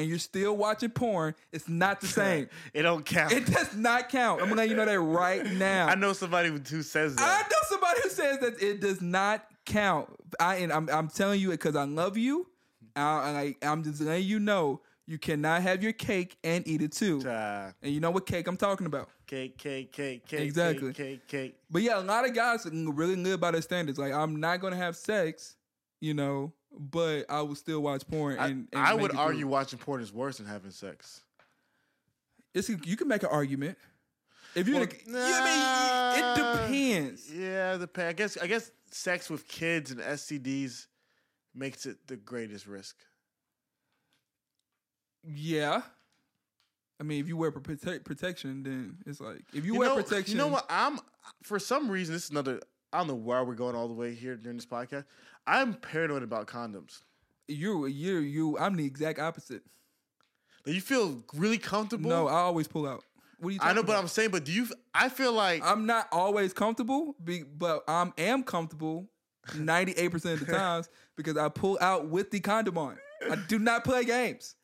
and you're still watching porn, it's not the same. It don't count. It does not count. I'm gonna let you know that right now. I know somebody who says that. I know somebody who says that it does not count. I and I'm I'm telling you it because I love you. I, I I'm just letting you know you cannot have your cake and eat it too. Ah, And you know what cake I'm talking about. cake, cake, cake, cake, Exactly. cake, cake, cake. But yeah, a lot of guys really live by their standards. Like I'm not gonna have sex, you know, but I would still watch porn. I, And, and I would argue through. watching porn is worse than having sex. it's you can make an argument. If you, Well, you I mean, it depends. Yeah, the I guess I guess sex with kids and STDs makes it the greatest risk. Yeah. I mean, if you wear prote- protection, then it's like if you, You wear know, protection. you know what? I'm for some reason this is another. I don't know why we're going all the way here during this podcast. I'm paranoid about condoms. You, you, you. I'm the exact opposite. Do you feel really comfortable? No, I always pull out. What are you? I know, talking but? I'm saying, but do you? I feel like I'm not always comfortable, but I'm am comfortable 98 percent of the times because I pull out with the condom on. I do not play games.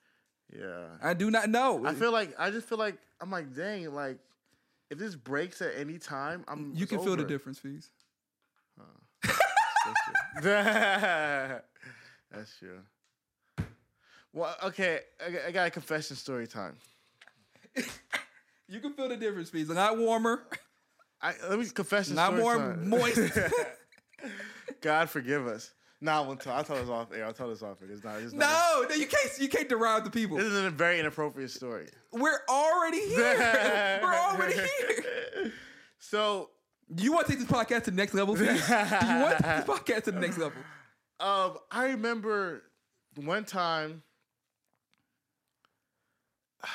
yeah. I do not know. I feel like I just feel like I'm like, dang, like if this breaks at any time, I'm. you can feel the difference, fees. That's true. Well, okay, I got- I got a confession story time. You can feel the difference, fees. Not warmer, I, let me confession story. not story more time. moist. God forgive us. Nah, I won't tell. I'll tell this off air. I'll tell this off air. It's not. It's not no, no, you can't. You can't deride the people. This is a very inappropriate story. We're already here. We're already here. So, Do you want to take this podcast to the next level? Fees? Do you want to take this podcast to the next level? um, I remember one time.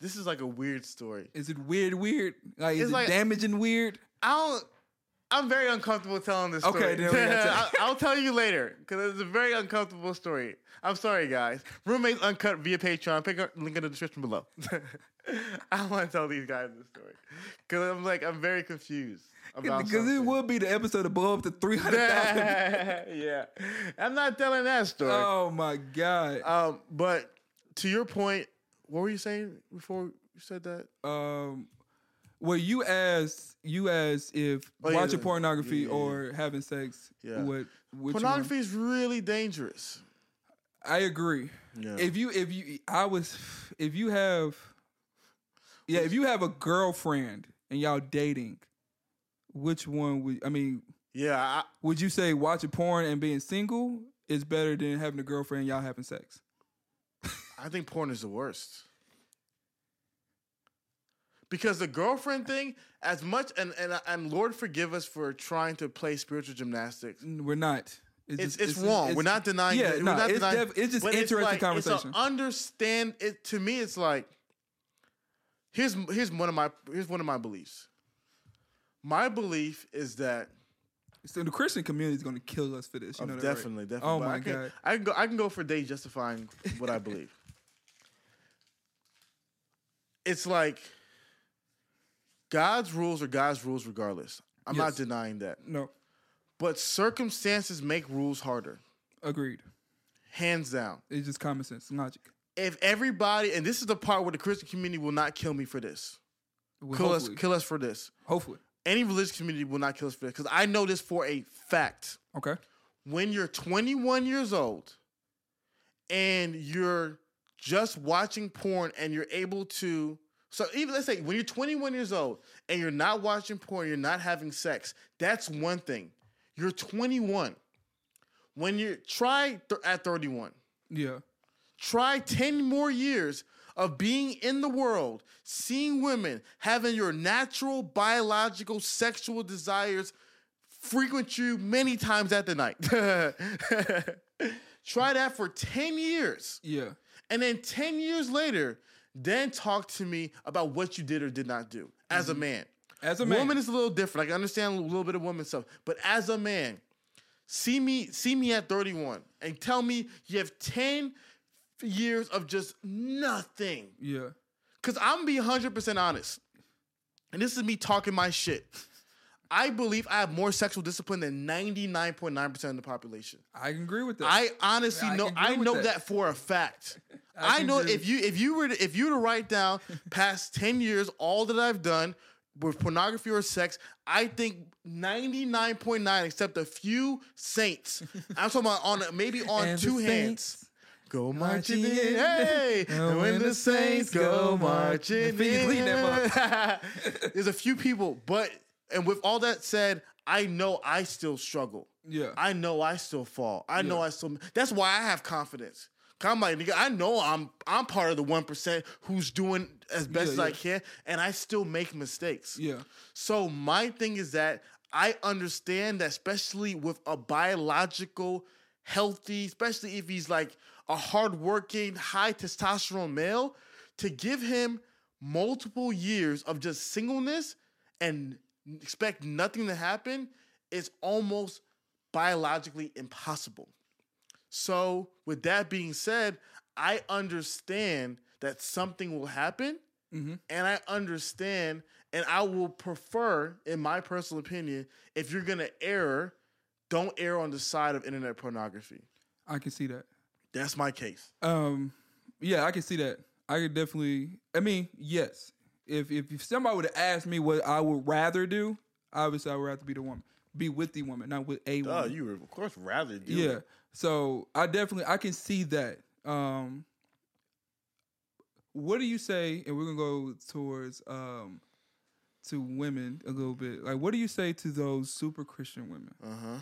This is like a weird story. Is it weird? Weird? Like is It's it like- damaging? Weird? I don't. I'm very uncomfortable telling this story. Okay, then we gotta I'll, I'll tell you later because it's a very uncomfortable story. I'm sorry, guys. Roommates uncut via Patreon. Pick up link in the description below. I want to tell these guys this story because I'm like I'm very confused about Because it would be the episode to blow up to three hundred thousand. yeah, I'm not telling that story. oh my god. Um, but to your point, what were you saying before you said that? Um, well, you asked you asked if Oh, yeah, watching yeah, pornography yeah, or having sex. Yeah. What? Which Pornography is really dangerous. I agree. Yeah. If you if you I was if you have yeah if you have a girlfriend and y'all dating, which one would I mean? yeah, I, Would you say watching porn and being single is better than having a girlfriend and y'all having sex? I think porn is the worst. Because the girlfriend thing, as much and and and Lord forgive us for trying to play spiritual gymnastics. We're not. It's just- it's, wrong. we're not denying. Yeah, it. no, it's, denying, def- it's just interesting like, conversation. It's understand it to me. It's like here's here's one of my here's one of my beliefs. My belief is that So the Christian community is going to kill us for this. You Oh, know that, right? definitely, definitely. Oh But my I can, god. I can go. I can go for days justifying what I believe. It's like God's rules are God's rules, regardless. I'm not denying that. No, But circumstances make rules harder, agreed. hands down. It's just common sense, logic. If everybody, and this is the part where the Christian community will not kill me for this, Well, kill us, kill us for this. hopefully. Any religious community will not kill us for this because I know this for a fact. Okay. when you're 21 years old and you're just watching porn and you're able to so even let's say when you're 21 years old and you're not watching porn you're not having sex that's one thing you're 21 when you try th- at 31 Yeah. try 10 more years of being in the world seeing women having your natural biological sexual desires frequent you many times at the night. Try that for 10 years. Yeah. And then 10 years later, then talk to me about what you did or did not do as a mm-hmm. man. As a man. Woman is a little different. I can understand a little bit of woman stuff. But as a man, see me, see me at 31 and tell me you have 10 years of just nothing. yeah. Cause I'm gonna be 100% honest. And this is me talking my shit. I believe I have more sexual discipline than 99.9% of the population. I agree with that. I honestly I know can I know that. that. for a fact. I I, know agree. if you if you were to, if you were to write down past 10 years all that I've done with pornography or sex, I think 99.9 except a few saints. I'm talking about on maybe on And two hands. Go marching marching in, in. hey! And when the saints go marching them in. There's a few people, but and with all that said, I know I still struggle. yeah. I know I still fall. I know I still. That's why I have confidence. I'm like, nigga, I know I'm I'm part of the one percent who's doing as best Yeah, as I can, and I still make mistakes. yeah. So my thing is that I understand that, especially with a biological, healthy, especially if he's like a hardworking, high testosterone male, to give him multiple years of just singleness and expect nothing to happen is almost biologically impossible. So, with that being said, I understand that something will happen, Mhm. and I understand, and I will prefer, in my personal opinion, if you're gonna err, don't err on the side of internet pornography. I can see that. That's my case. Um, yeah, I can see that. I could definitely. I mean, yes. If if, somebody would have asked me what I would rather do, obviously I would rather be the woman, be with the woman, not with a woman. Oh, you would of course rather do yeah. it. So I definitely I can see that. Um, what do you say? And we're gonna go towards um to women a little bit. Like, what do you say to those super Christian women? Uh huh.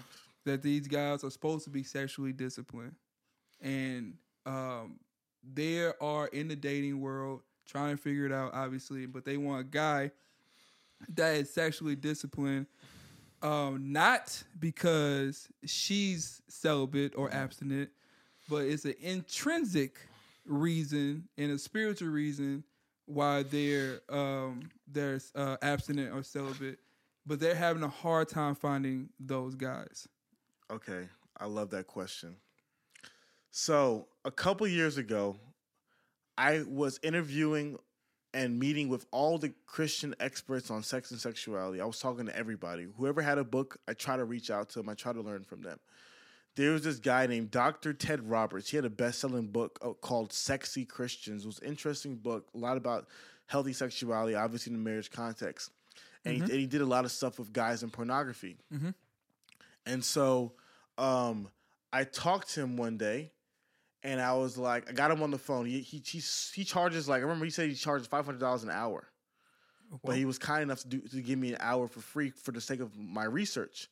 that these guys are supposed to be sexually disciplined and um they are in the dating world trying to figure it out obviously but they want a guy that is sexually disciplined um not because she's celibate or abstinent but it's an intrinsic reason and a spiritual reason why they're um they're uh, abstinent or celibate but they're having a hard time finding those guys Okay, I love that question. So, a couple years ago, I was interviewing and meeting with all the Christian experts on sex and sexuality. I was talking to everybody. Whoever had a book, I try to reach out to them. I try to learn from them. There was this guy named Dr. Ted Roberts. He had a best-selling book uh, called Sexy Christians. It was an interesting book, a lot about healthy sexuality, obviously in the marriage context. And, he, and he did a lot of stuff with guys and pornography. And so um, I talked to him one day, and I was like, I got him on the phone. He he he, he charges like I remember he said he charges five hundred dollars an hour, oh, but he was kind enough to do to give me an hour for free for the sake of my research.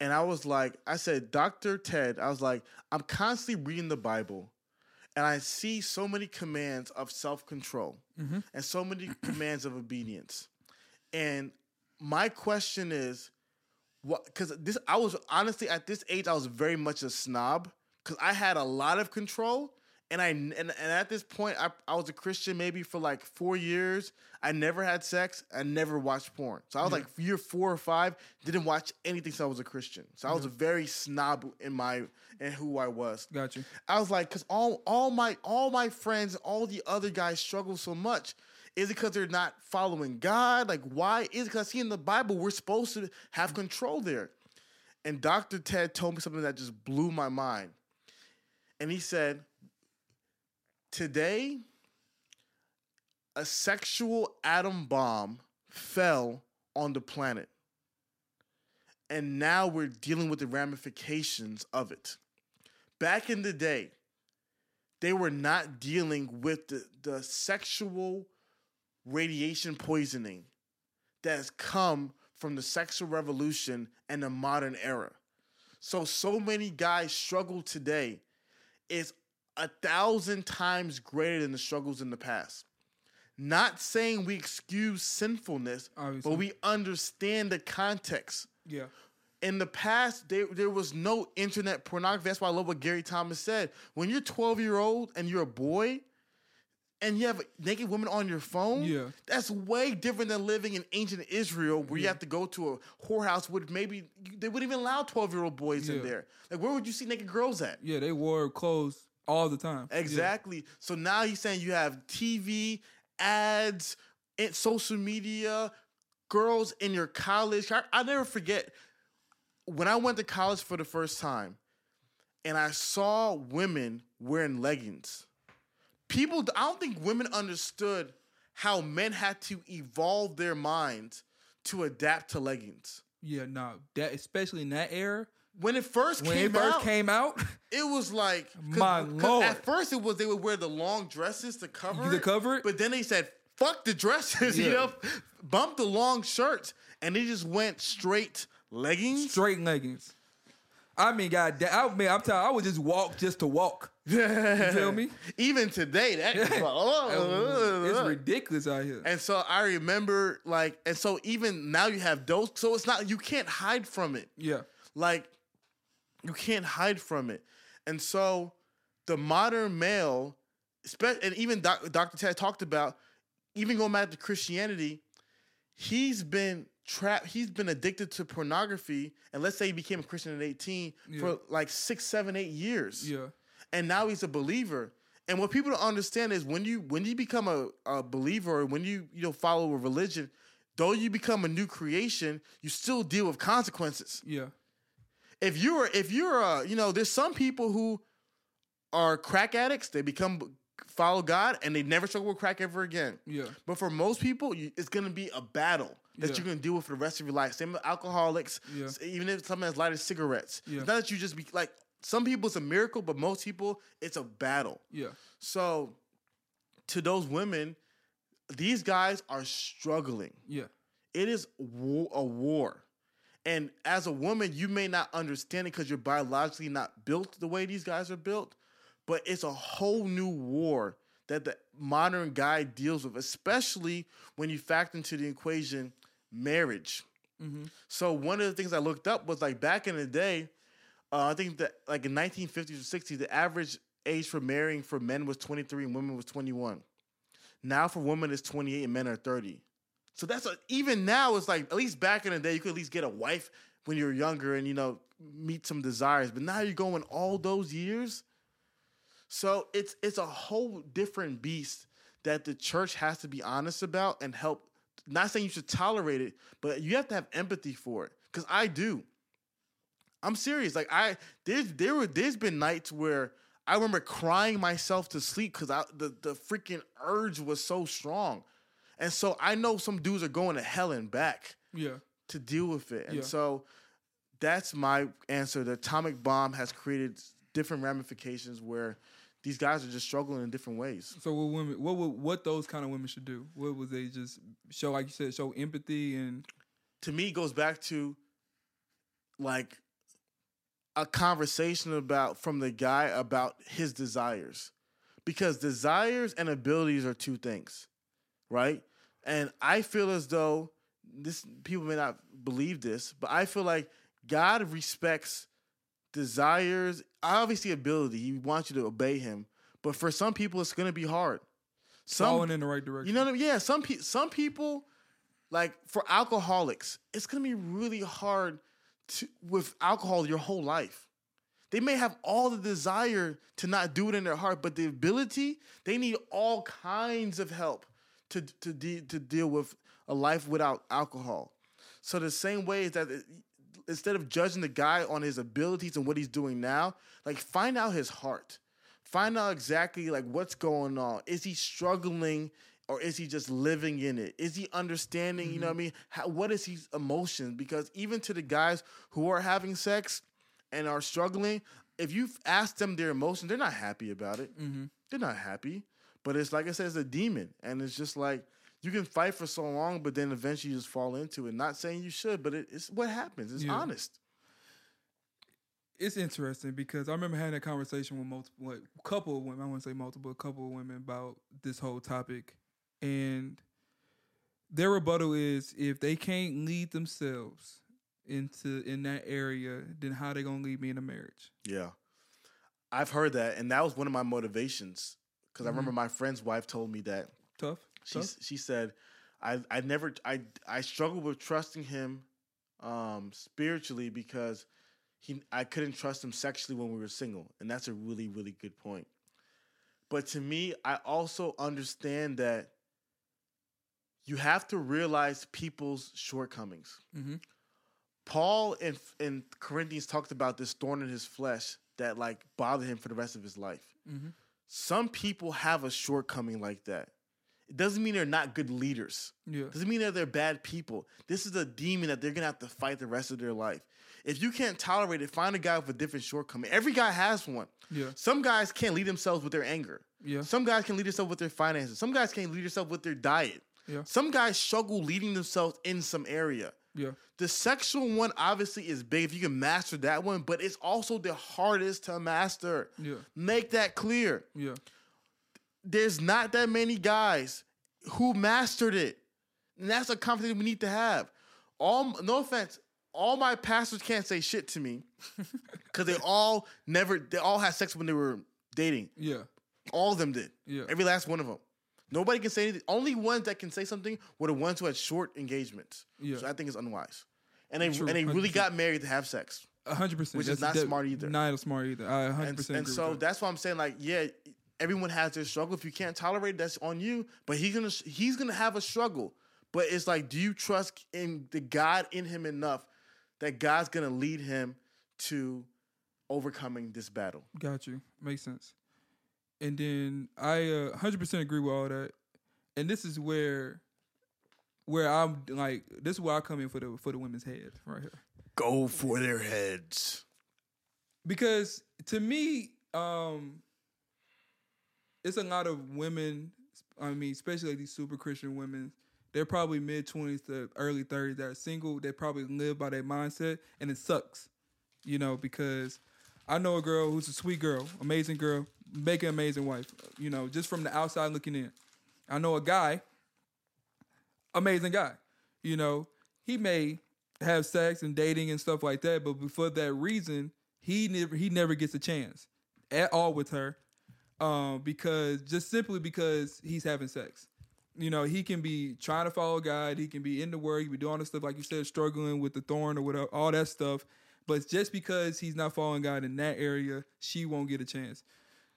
And I was like, I said, Doctor Ted, I was like, I'm constantly reading the Bible, and I see so many commands of self control mm-hmm. and so many commands of obedience. And my question is, what because this I was honestly at this age I was very much a snob because I had a lot of control And I and, and at this point, I, I was a Christian maybe for like four years. I never had sex. I never watched porn. So I was Yeah. like year four or five, didn't watch anything. So I was a Christian. So I was a very snob in my in who I was. Got you. I was like, because all all my all my friends, all the other guys struggle so much. Is it because they're not following God? Like, why? Is it because see in the Bible we're supposed to have control there? And Dr. Ted told me something that just blew my mind. And he said, Today, a sexual atom bomb fell on the planet. And now we're dealing with the ramifications of it. Back in the day, they were not dealing with the, the sexual radiation poisoning that has come from the sexual revolution and the modern era. So, so many guys struggle today is a thousand times greater than the struggles in the past. Not saying we excuse sinfulness, Obviously. but we understand the context Yeah. in the past there, there was no internet pornography that's why i love what gary thomas said when you're 12 year old and you're a boy and you have naked women on your phone Yeah. that's way different than living in ancient israel where you have to go to a whorehouse with maybe they wouldn't even allow 12 year old boys in there like where would you see naked girls at Yeah, they wore clothes all the time. Yeah. Exactly. So now he's saying you have TV, ads, and social media, girls in your college. I, I never forget when I went to college for the first time and I saw women wearing leggings. People, I don't think women understood how men had to evolve their minds to adapt to leggings. Yeah, no. That especially in that era When it first when came it first out, came out, it was like 'cause- My 'cause lord. At first, it was they would wear the long dresses to cover To it, cover it? But then they said, "Fuck the dresses," you know, bump the long shirts, and they just went straight leggings. straight leggings. I mean, God, I mean, I'm telling, I would just walk just to walk. You feel me? Even today, that is like, oh, it's ridiculous out here. And so I remember, like, and so even now you have those. So it's not you can't hide from it. Yeah, Like, you can't hide from it. And so the modern male, and even Doc, Dr. Ted talked about, even going back to Christianity, he's been trapped, he's been addicted to pornography. And let's say he became a Christian at 18 Yeah. for like six, seven, eight years. yeah, And now he's a believer. And what people don't understand is when you when you become a, a believer or when you you know follow a religion, though you become a new creation, you still deal with consequences yeah, if you're if you're a you know there's some people who are crack addicts they become follow god and they never struggle with crack ever again yeah, but for most people you, it's going to be a battle that Yeah. you're going to deal with for the rest of your life same with alcoholics Yeah. even if something as light as cigarettes Yeah. it's not that you just be like some people it's a miracle but most people it's a battle yeah, so to those women these guys are struggling yeah, it is war, a war. And as a woman, you may not understand it because you're biologically not built the way these guys are built, but it's a whole new war that the modern guy deals with, especially when you factor into the equation marriage. mm-hmm. So one of the things I looked up was like back in the day, uh, I think that like in 1950s or 60s, the average age for marrying for men was 23 and women was 21. Now for women it's 28 and men are 30. So that's a, even now it's like at least back in the day you could at least get a wife when you're younger and you know meet some desires, but now you're going all those years. So it's it's a whole different beast that the church has to be honest about and help. Not saying you should tolerate it, but you have to have empathy for it. Cause I do. I'm serious. Like I there's there were there's been nights where I remember crying myself to sleep because I the, the freaking urge was so strong. And so I know some dudes are going to hell and back yeah, to deal with it. And Yeah. so that's my answer. The atomic bomb has created different ramifications where these guys are just struggling in different ways. So what women, what would, what those kind of women should do? What would they just show, like you said, show empathy and To me, it goes back to like a conversation about from the guy about his desires. Because desires and abilities are two things, right? And I feel as though this people may not believe this, but I feel like God respects desires, obviously ability. He wants you to obey him, But for some people, it's gonna be hard. Some, Falling in the right direction. you know what I mean? Yeah, some pe- some people, like for alcoholics, it's gonna be really hard to with alcohol your whole life. They may have all the desire to not do it in their heart, but the ability, they need all kinds of help to to de- to deal with a life without alcohol. So the same way is that it- instead of judging the guy on his abilities and what he's doing now, like find out his heart. Find out exactly like what's going on. Is he struggling or is he just living in it? Is he understanding, you know what I mm-hmm. mean? How, what is his emotions? Because even to the guys who are having sex and are struggling, if you've asked them their emotions, they're not happy about it. Mm-hmm. They're not happy. But it's like I said, it's a demon. And it's just like you can fight for so long, but then eventually you just fall into it. Not saying you should, but it, it's what happens. It's Yeah. honest. it's interesting because I remember having a conversation with multiple, like, a couple of women. I wouldn't say multiple, a couple of women about this whole topic, and their rebuttal is if they can't lead themselves into in that area, then how they gonna lead me in a marriage? Yeah. I've heard that. And that was one of my motivations. Because I remember my friend's wife told me that. Tough. She, Tough. she said, I, I never, I, I struggled with trusting him um, spiritually because he, I couldn't trust him sexually when we were single. And that's a really, really good point. But to me, I also understand that you have to realize people's shortcomings. Mhm. Paul in in Corinthians talked about this thorn in his flesh that like bothered him for the rest of his life. Mhm. Some people have a shortcoming like that. It doesn't mean they're not good leaders. Yeah. Doesn't mean that they're bad people. This is a demon that they're gonna have to fight the rest of their life. If you can't tolerate it, find a guy with a different shortcoming. Every guy has one. Yeah. Some guys can't lead themselves with their anger. Yeah. Some guys can lead themselves with their finances. Some guys can't lead themselves with their diet. Yeah. Some guys struggle leading themselves in some area. Yeah. The sexual one obviously is big if you can master that one, but it's also the hardest to master. Yeah. Make that clear. Yeah. There's not that many guys who mastered it. And that's a conversation we need to have. All no offense, all my pastors can't say shit to me because they all never they all had sex when they were dating. Yeah. All of them did. Yeah. Every last one of them. Nobody can say anything. Only ones that can say something were the ones who had short engagements. Yeah. So I think it's unwise. And they True, and they really 100%. got married to have sex. A hundred percent. Which is not smart either. Not smart either. I a hundred And, percent and agree so with that. that's why I'm saying like yeah, everyone has their struggle. If you can't tolerate, it, that's on you. But he's gonna he's gonna have a struggle. But it's like, do you trust in the God in him enough that God's gonna lead him to overcoming this battle? Got you. Makes sense. And then I uh, 100% agree with all that. And this is where where I'm like this is where I come in for the for the women's head right here. Go for their heads. Because to me um it's a lot of women I mean especially these super Christian women they're probably mid 20s to early 30s that are single they probably live by that mindset and it sucks. You know because I know a girl who's a sweet girl, amazing girl, make an amazing wife. You know, just from the outside looking in. I know a guy, amazing guy. You know, he may have sex and dating and stuff like that, but for that reason, he never he never gets a chance at all with her, um, because just simply because he's having sex. You know, he can be trying to follow God, he can be in the word, he can be doing all this stuff like you said, struggling with the thorn or whatever, all that stuff. But just because he's not following God in that area, she won't get a chance.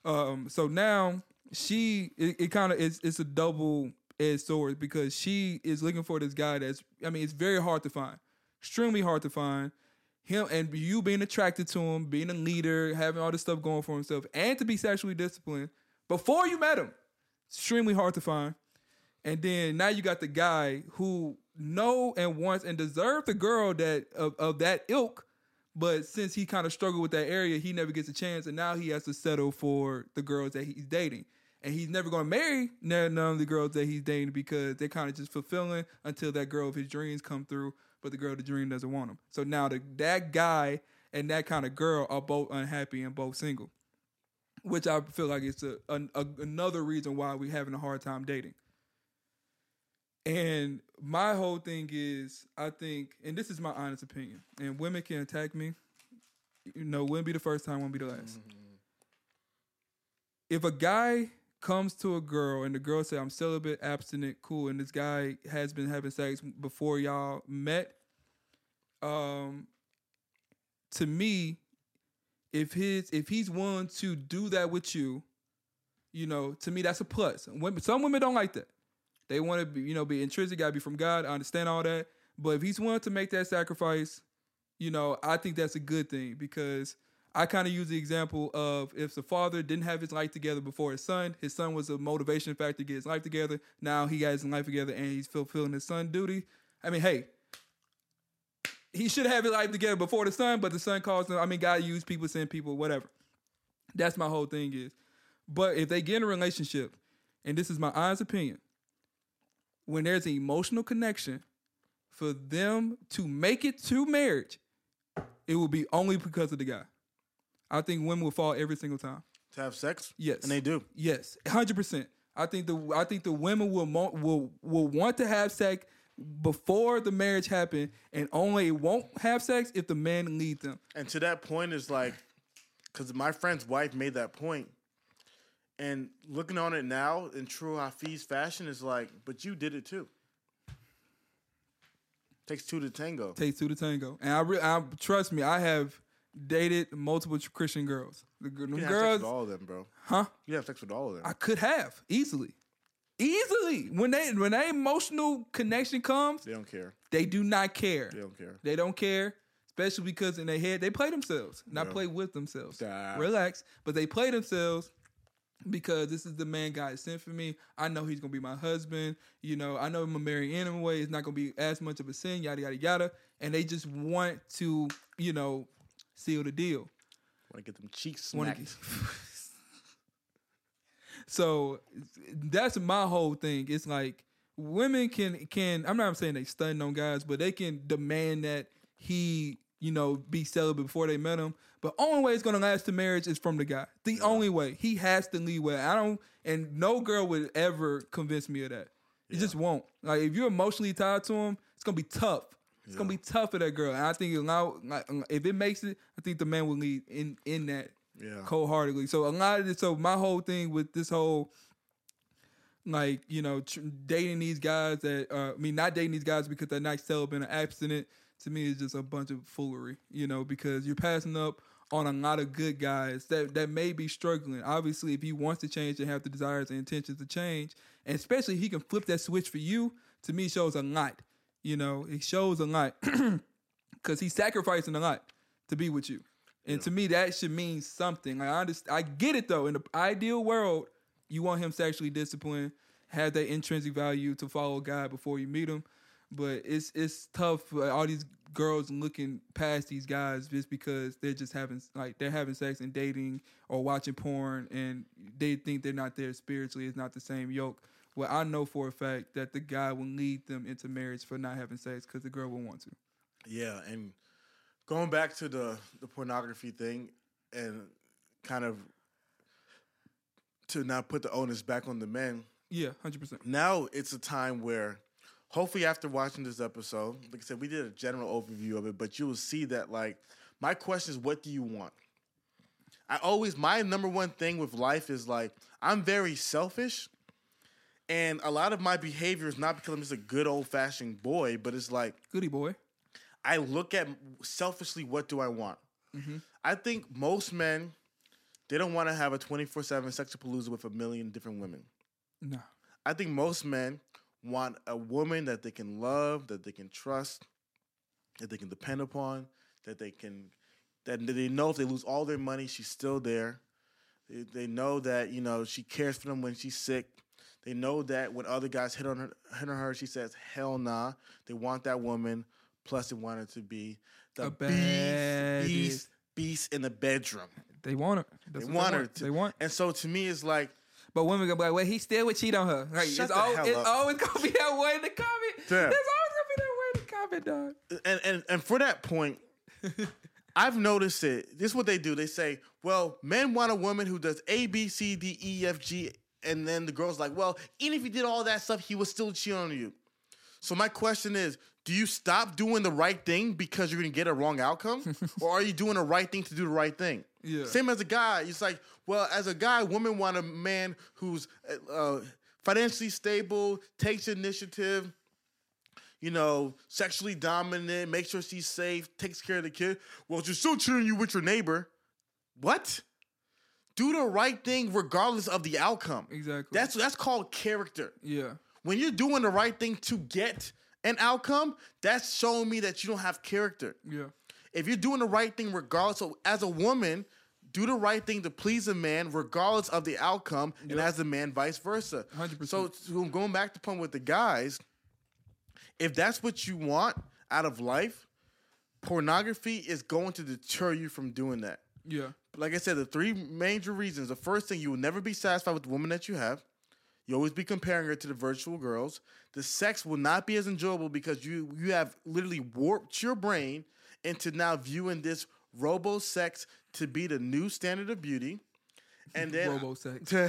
Um, so now she it, it kind of is it's a double edged sword because she is looking for this guy that's I mean it's very hard to find, extremely hard to find him and you being attracted to him, being a leader, having all this stuff going for himself, and to be sexually disciplined before you met him, extremely hard to find. And then now you got the guy who know and wants and deserve the girl that of, of that ilk, but since he kind of struggled with that area, he never gets a chance, and now he has to settle for the girls that he's dating. And he's never going to marry none of the girls that he's dating because they're kind of just fulfilling until that girl of his dreams come through, but the girl of the dream doesn't want him. So now the, that guy and that kind of girl are both unhappy and both single, which I feel like it's a, a, a another reason why we're having a hard time dating. And my whole thing is, I think, and this is my honest opinion, and women can attack me. You know, wouldn't be the first time, won't be the last. if a guy comes to a girl and the girl say I'm celibate, abstinent, cool, and this guy has been having sex before y'all met, um, to me, if his if he's willing to do that with you, you know, to me that's a plus. Women, some women don't like that. They want to be, you know, be intrinsic, gotta be from God. I understand all that. But if he's willing to make that sacrifice, you know, I think that's a good thing because I kind of use the example of if the father didn't have his life together before his son, his son was a motivation factor to get his life together. Now he got his life together and he's fulfilling his son duty. I mean, hey, he should have his life together before the son, but the son calls him. I mean, God used people, send people, whatever. That's my whole thing is. But if they get in a relationship, and this is my honest opinion, when there's an emotional connection, for them to make it to marriage, it will be only because of the guy. I think women will fall every single time. To have sex? Yes, And they do. Yes, hundred percent. I think the I think the women will mo- will will want to have sex before the marriage happen, and only won't have sex if the man leads them. And to that point is like, because my friend's wife made that point, and looking on it now in true Hafeez fashion is like, but you did it too. Takes two to tango. Takes two to tango, and I, re- I trust me. I have dated multiple Christian girls. The You can have sex with all of them, bro. huh? You have sex with all of them. I could have easily, easily. When they when that emotional connection comes, they don't care. they do not care. They don't care. They don't care, especially because in their head they play themselves, not Yeah. play with themselves. Relax, but they play themselves because this is the man God sent for me. I know he's gonna be my husband. You know, I know I'm gonna marry anyway. It's not gonna be as much of a sin. Yada yada yada. And they just want to, you know, seal the deal. Want to get them cheeks smacked. get- so that's my whole thing. It's like women can can I'm not saying they stun on guys, but they can demand that he, you know, be celibate before they met him. But only way it's gonna last to marriage is from the guy. The only way. He has to lead well. I don't and no girl would ever convince me of that. It just won't. Like if you're emotionally tied to him, it's gonna be tough. It's gonna be tough for that girl. And I think allow, like, if it makes it, I think the man will lead in in that Yeah. cold heartedly. So a lot of this, so my whole thing with this whole, like you know, tr- dating these guys that, uh, I mean, not dating these guys because they're not celibate or abstinent. To me, is just a bunch of foolery. You know, because you're passing up on a lot of good guys that that may be struggling. Obviously, if he wants to change and have the desires and intentions to change, and especially he can flip that switch for you. To me, shows a lot. You know, it shows a lot because he's sacrificing a lot to be with you. And to me, that should mean something. Like, I understand, I get it though. In the ideal world, you want him sexually disciplined, have that intrinsic value to follow God before you meet him. But it's it's tough for all these girls looking past these guys just because they're just having like they're having sex and dating or watching porn and they think they're not there spiritually. It's not the same yoke. Well, I know for a fact that the guy will lead them into marriage for not having sex because the girl will want to. Yeah, and going back to the the pornography thing and kind of to now put the onus back on the men. Yeah, hundred percent. Now it's a time where hopefully after watching this episode, like I said, we did a general overview of it, but you will see that like my question is what do you want? I always my number one thing with life is like I'm very selfish. And a lot of my behavior is not because I'm just a good old fashioned boy, but it's like Goody boy. I look at selfishly what do I want. Mm-hmm. I think most men they don't want to have a twenty four seven sexapalooza with a million different women. No. I think most men want a woman that they can love, that they can trust, that they can depend upon, that they can that they know if they lose all their money, she's still there. They, they know that you know she cares for them when she's sick. They know that when other guys hit on her, hit on her, she says, "Hell nah." They want that woman. Plus, they want her to be the beast, beast, beast in the bedroom. They want her. That's They what want her. To, They want. And so, to me, it's like But women gonna be like, well, he still would cheat on her. Like, Shut it's, the always, hell it's up. always gonna be that way in the comment. Damn. There's always gonna be that way in the comment, dog. and and and for that point, I've noticed it. This is what they do. They say, "Well, men want a woman who does A, B, C, D, E, F, G," and then the girl's like, "Well, even if he did all that stuff, he would still cheat on you." So my question is, do you stop doing the right thing because you're gonna get a wrong outcome, or are you doing the right thing to do the right thing? Yeah. Same as a guy, it's like, well, as a guy, women want a man who's uh, financially stable, takes initiative, you know, sexually dominant, makes sure she's safe, takes care of the kid. Well, she's still cheating you with your neighbor. What? Do the right thing regardless of the outcome. Exactly. That's that's called character. yeah. When you're doing the right thing to get an outcome, that's showing me that you don't have character. Yeah. If you're doing the right thing regardless, so as a woman, do the right thing to please a man regardless of the outcome, and as a man, vice versa. 100%. So, so going back to point with the guys, if that's what you want out of life, pornography is going to deter you from doing that. Yeah. Like I said, the three major reasons. The first thing, you will never be satisfied with the woman that you have. You always be comparing her to the virtual girls. The sex will not be as enjoyable because you you have literally warped your brain into now viewing this robo sex to be the new standard of beauty. And then Robo sex.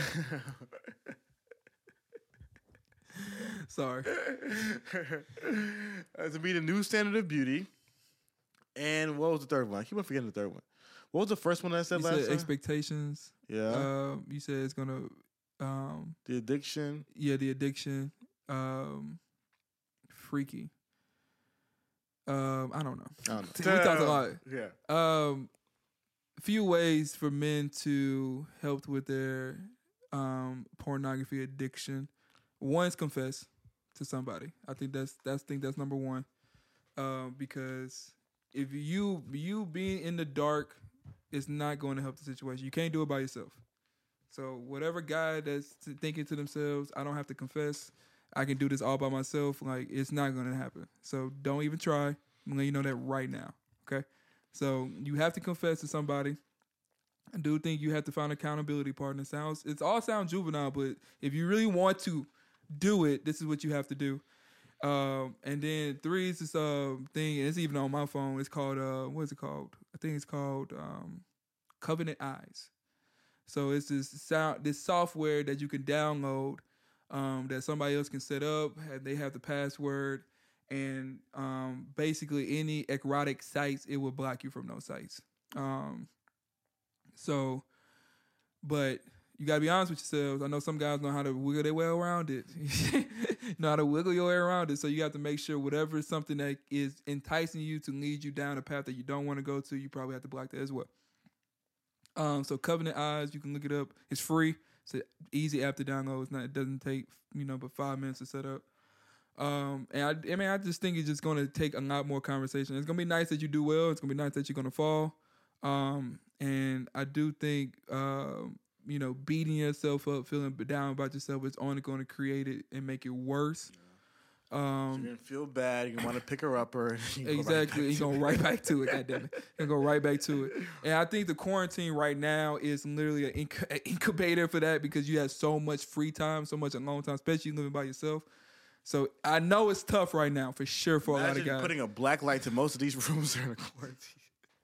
Sorry. uh, to be the new standard of beauty. And what was the third one? I keep on forgetting the third one. What was the first one I said You last said time? expectations. yeah, Um, you said it's gonna, um, the addiction. yeah, the addiction, um, freaky. Um, I don't know. I don't We talked a lot. Yeah. Um, few ways for men to help with their um pornography addiction. One is confess to somebody. I think that's that's think that's number one. Um, because if you you being in the dark is not going to help the situation. You can't do it by yourself. So whatever guy that's thinking to themselves, I don't have to confess. I can do this all by myself. Like it's not to happen. So don't even try. I'm letting you know that right now. Okay. So you have to confess to somebody. I do think you have to find accountability partner. Sounds it's all sound juvenile, but if you really want to do it, this is what you have to do. Um, and then three is this uh, thing, and it's even on my phone. It's called uh, what is it called? I think it's called um, Covenant Eyes. So it's this sound, this software that you can download um, that somebody else can set up. They have the password, and um, basically any erotic sites, it will block you from those sites. Um, so, but you gotta be honest with yourselves. I know some guys know how to wiggle their way around it. know how to wiggle your way around it. So you have to make sure whatever is something that is enticing you to lead you down a path that you don't want to go to, you probably have to block that as well. Um, so Covenant Eyes, you can look it up. It's free. It's an easy app to download. It's not. It doesn't take you know but five minutes to set up. Um, and I, I mean, I just think it's just going to take a lot more conversation. It's going to be nice that you do well. It's going to be nice that you're going to fall. Um, and I do think, um, you know, beating yourself up, feeling down about yourself is only going to create it and make it worse. Um, You're gonna feel bad. You want to pick her up, or Exactly. He's going right back to it. God damn it. To go right back to it. And I think the quarantine right now is literally an, inc- an incubator for that because you have so much free time, so much alone time, especially living by yourself. So I know it's tough right now for sure for a lot of Imagine guys. putting a black light to most of these rooms during the quarantine.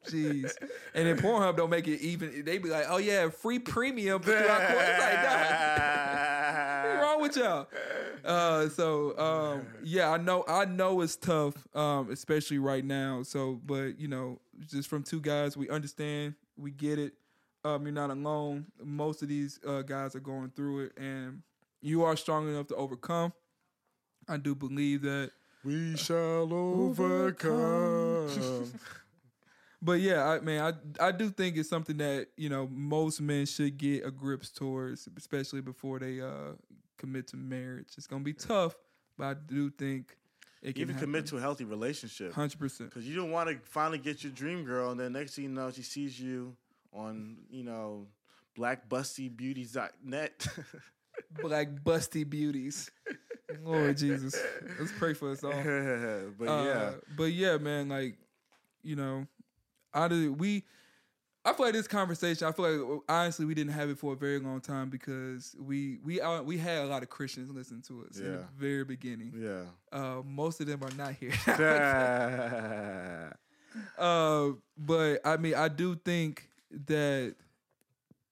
Jeez. And then Pornhub don't make it even. They be like, oh yeah, free premium throughout quarantine. It's like, nah. With y'all? Uh, so um, yeah, I know, I know it's tough, um, especially right now. So, but you know, just from two guys, we understand, we get it. Um, you're not alone. Most of these uh, guys are going through it, and you are strong enough to overcome. I do believe that. we shall overcome. But yeah, I mean, I I do think it's something that you know most men should get a grips towards, especially before they uh commit to marriage. It's gonna be tough, but I do think it can Even commit to a healthy relationship. hundred percent. Because you don't want to finally get your dream girl, and then next thing you know, she sees you on, you know, blackbustybeauties.net. Black busty beauties. Lord Jesus, let's pray for us all. but Uh, yeah, but yeah, man, like you know, I did we. I feel like this conversation. I feel like honestly, we didn't have it for a very long time because we we uh, we had a lot of Christians listen to us in the very beginning. yeah. Uh, most of them are not here. uh, but I mean, I do think that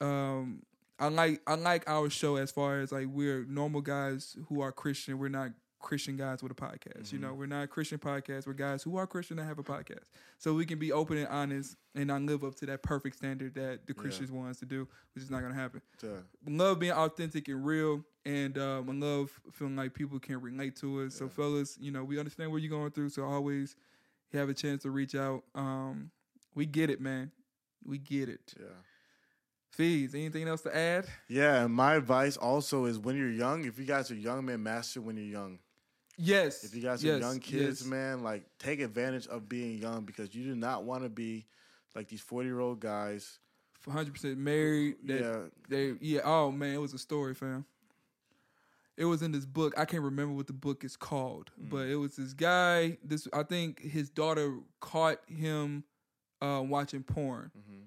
um, I like I like our show as far as like we're normal guys who are Christian. We're not Christian guys with a podcast. You know, we're not a Christian podcast. We're guys who are Christian that have a podcast. So we can be open and honest and not live up to that perfect standard that the Christians want us to do, which is not gonna happen. Yeah. Love being authentic and real, and um, I love feeling like people can relate to us. So, fellas, you know, we understand what you're going through. So always have a chance to reach out. Um, we get it, man. We get it. Yeah. Fees. Anything else to add? Yeah, my advice also is when you're young, if you guys are young, man, master when you're young. Yes. If you guys are yes, young kids, yes. man, like take advantage of being young because you do not want to be like these 40 year old guys. hundred percent married. That Yeah. they yeah. Oh man, it was a story, fam. It was in this book. I can't remember what the book is called, Mm. but it was this guy. This I think his daughter caught him uh, watching porn, Mm-hmm.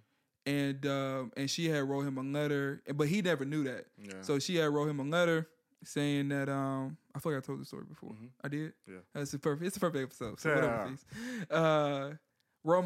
and um, and she had wrote him a letter, but he never knew that. Yeah. So she had wrote him a letter saying that um I feel like I told the story before. Mhm. I did. Yeah. That's a perfect. It's the perfect episode. So Yeah. whatever. Please. Uh,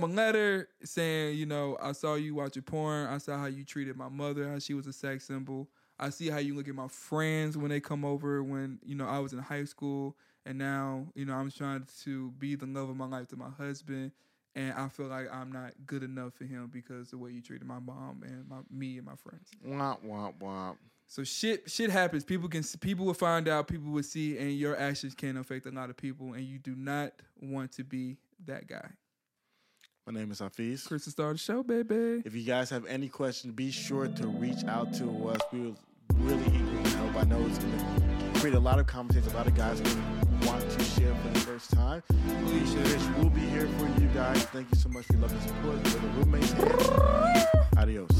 a letter saying, you know, I saw you watching porn. I saw how you treated my mother, how she was a sex symbol. I see how you look at my friends when they come over. When you know I was in high school, and now you know I'm trying to be the love of my life to my husband. And I feel like I'm not good enough for him because the way you treated my mom and my me and my friends. Womp, womp, womp. So shit, shit happens. People can, people will find out. People will see, and your actions can affect a lot of people. And you do not want to be that guy. My name is Hafeez. Chris to start the show, baby. If you guys have any questions, be sure to reach out to us. We will really eager to help. I know it's going to create a lot of conversations. A lot of guys will want to share for the first time. Please share. Will be here for you guys. Thank you so much for your love and support. We're the roommates. Adios.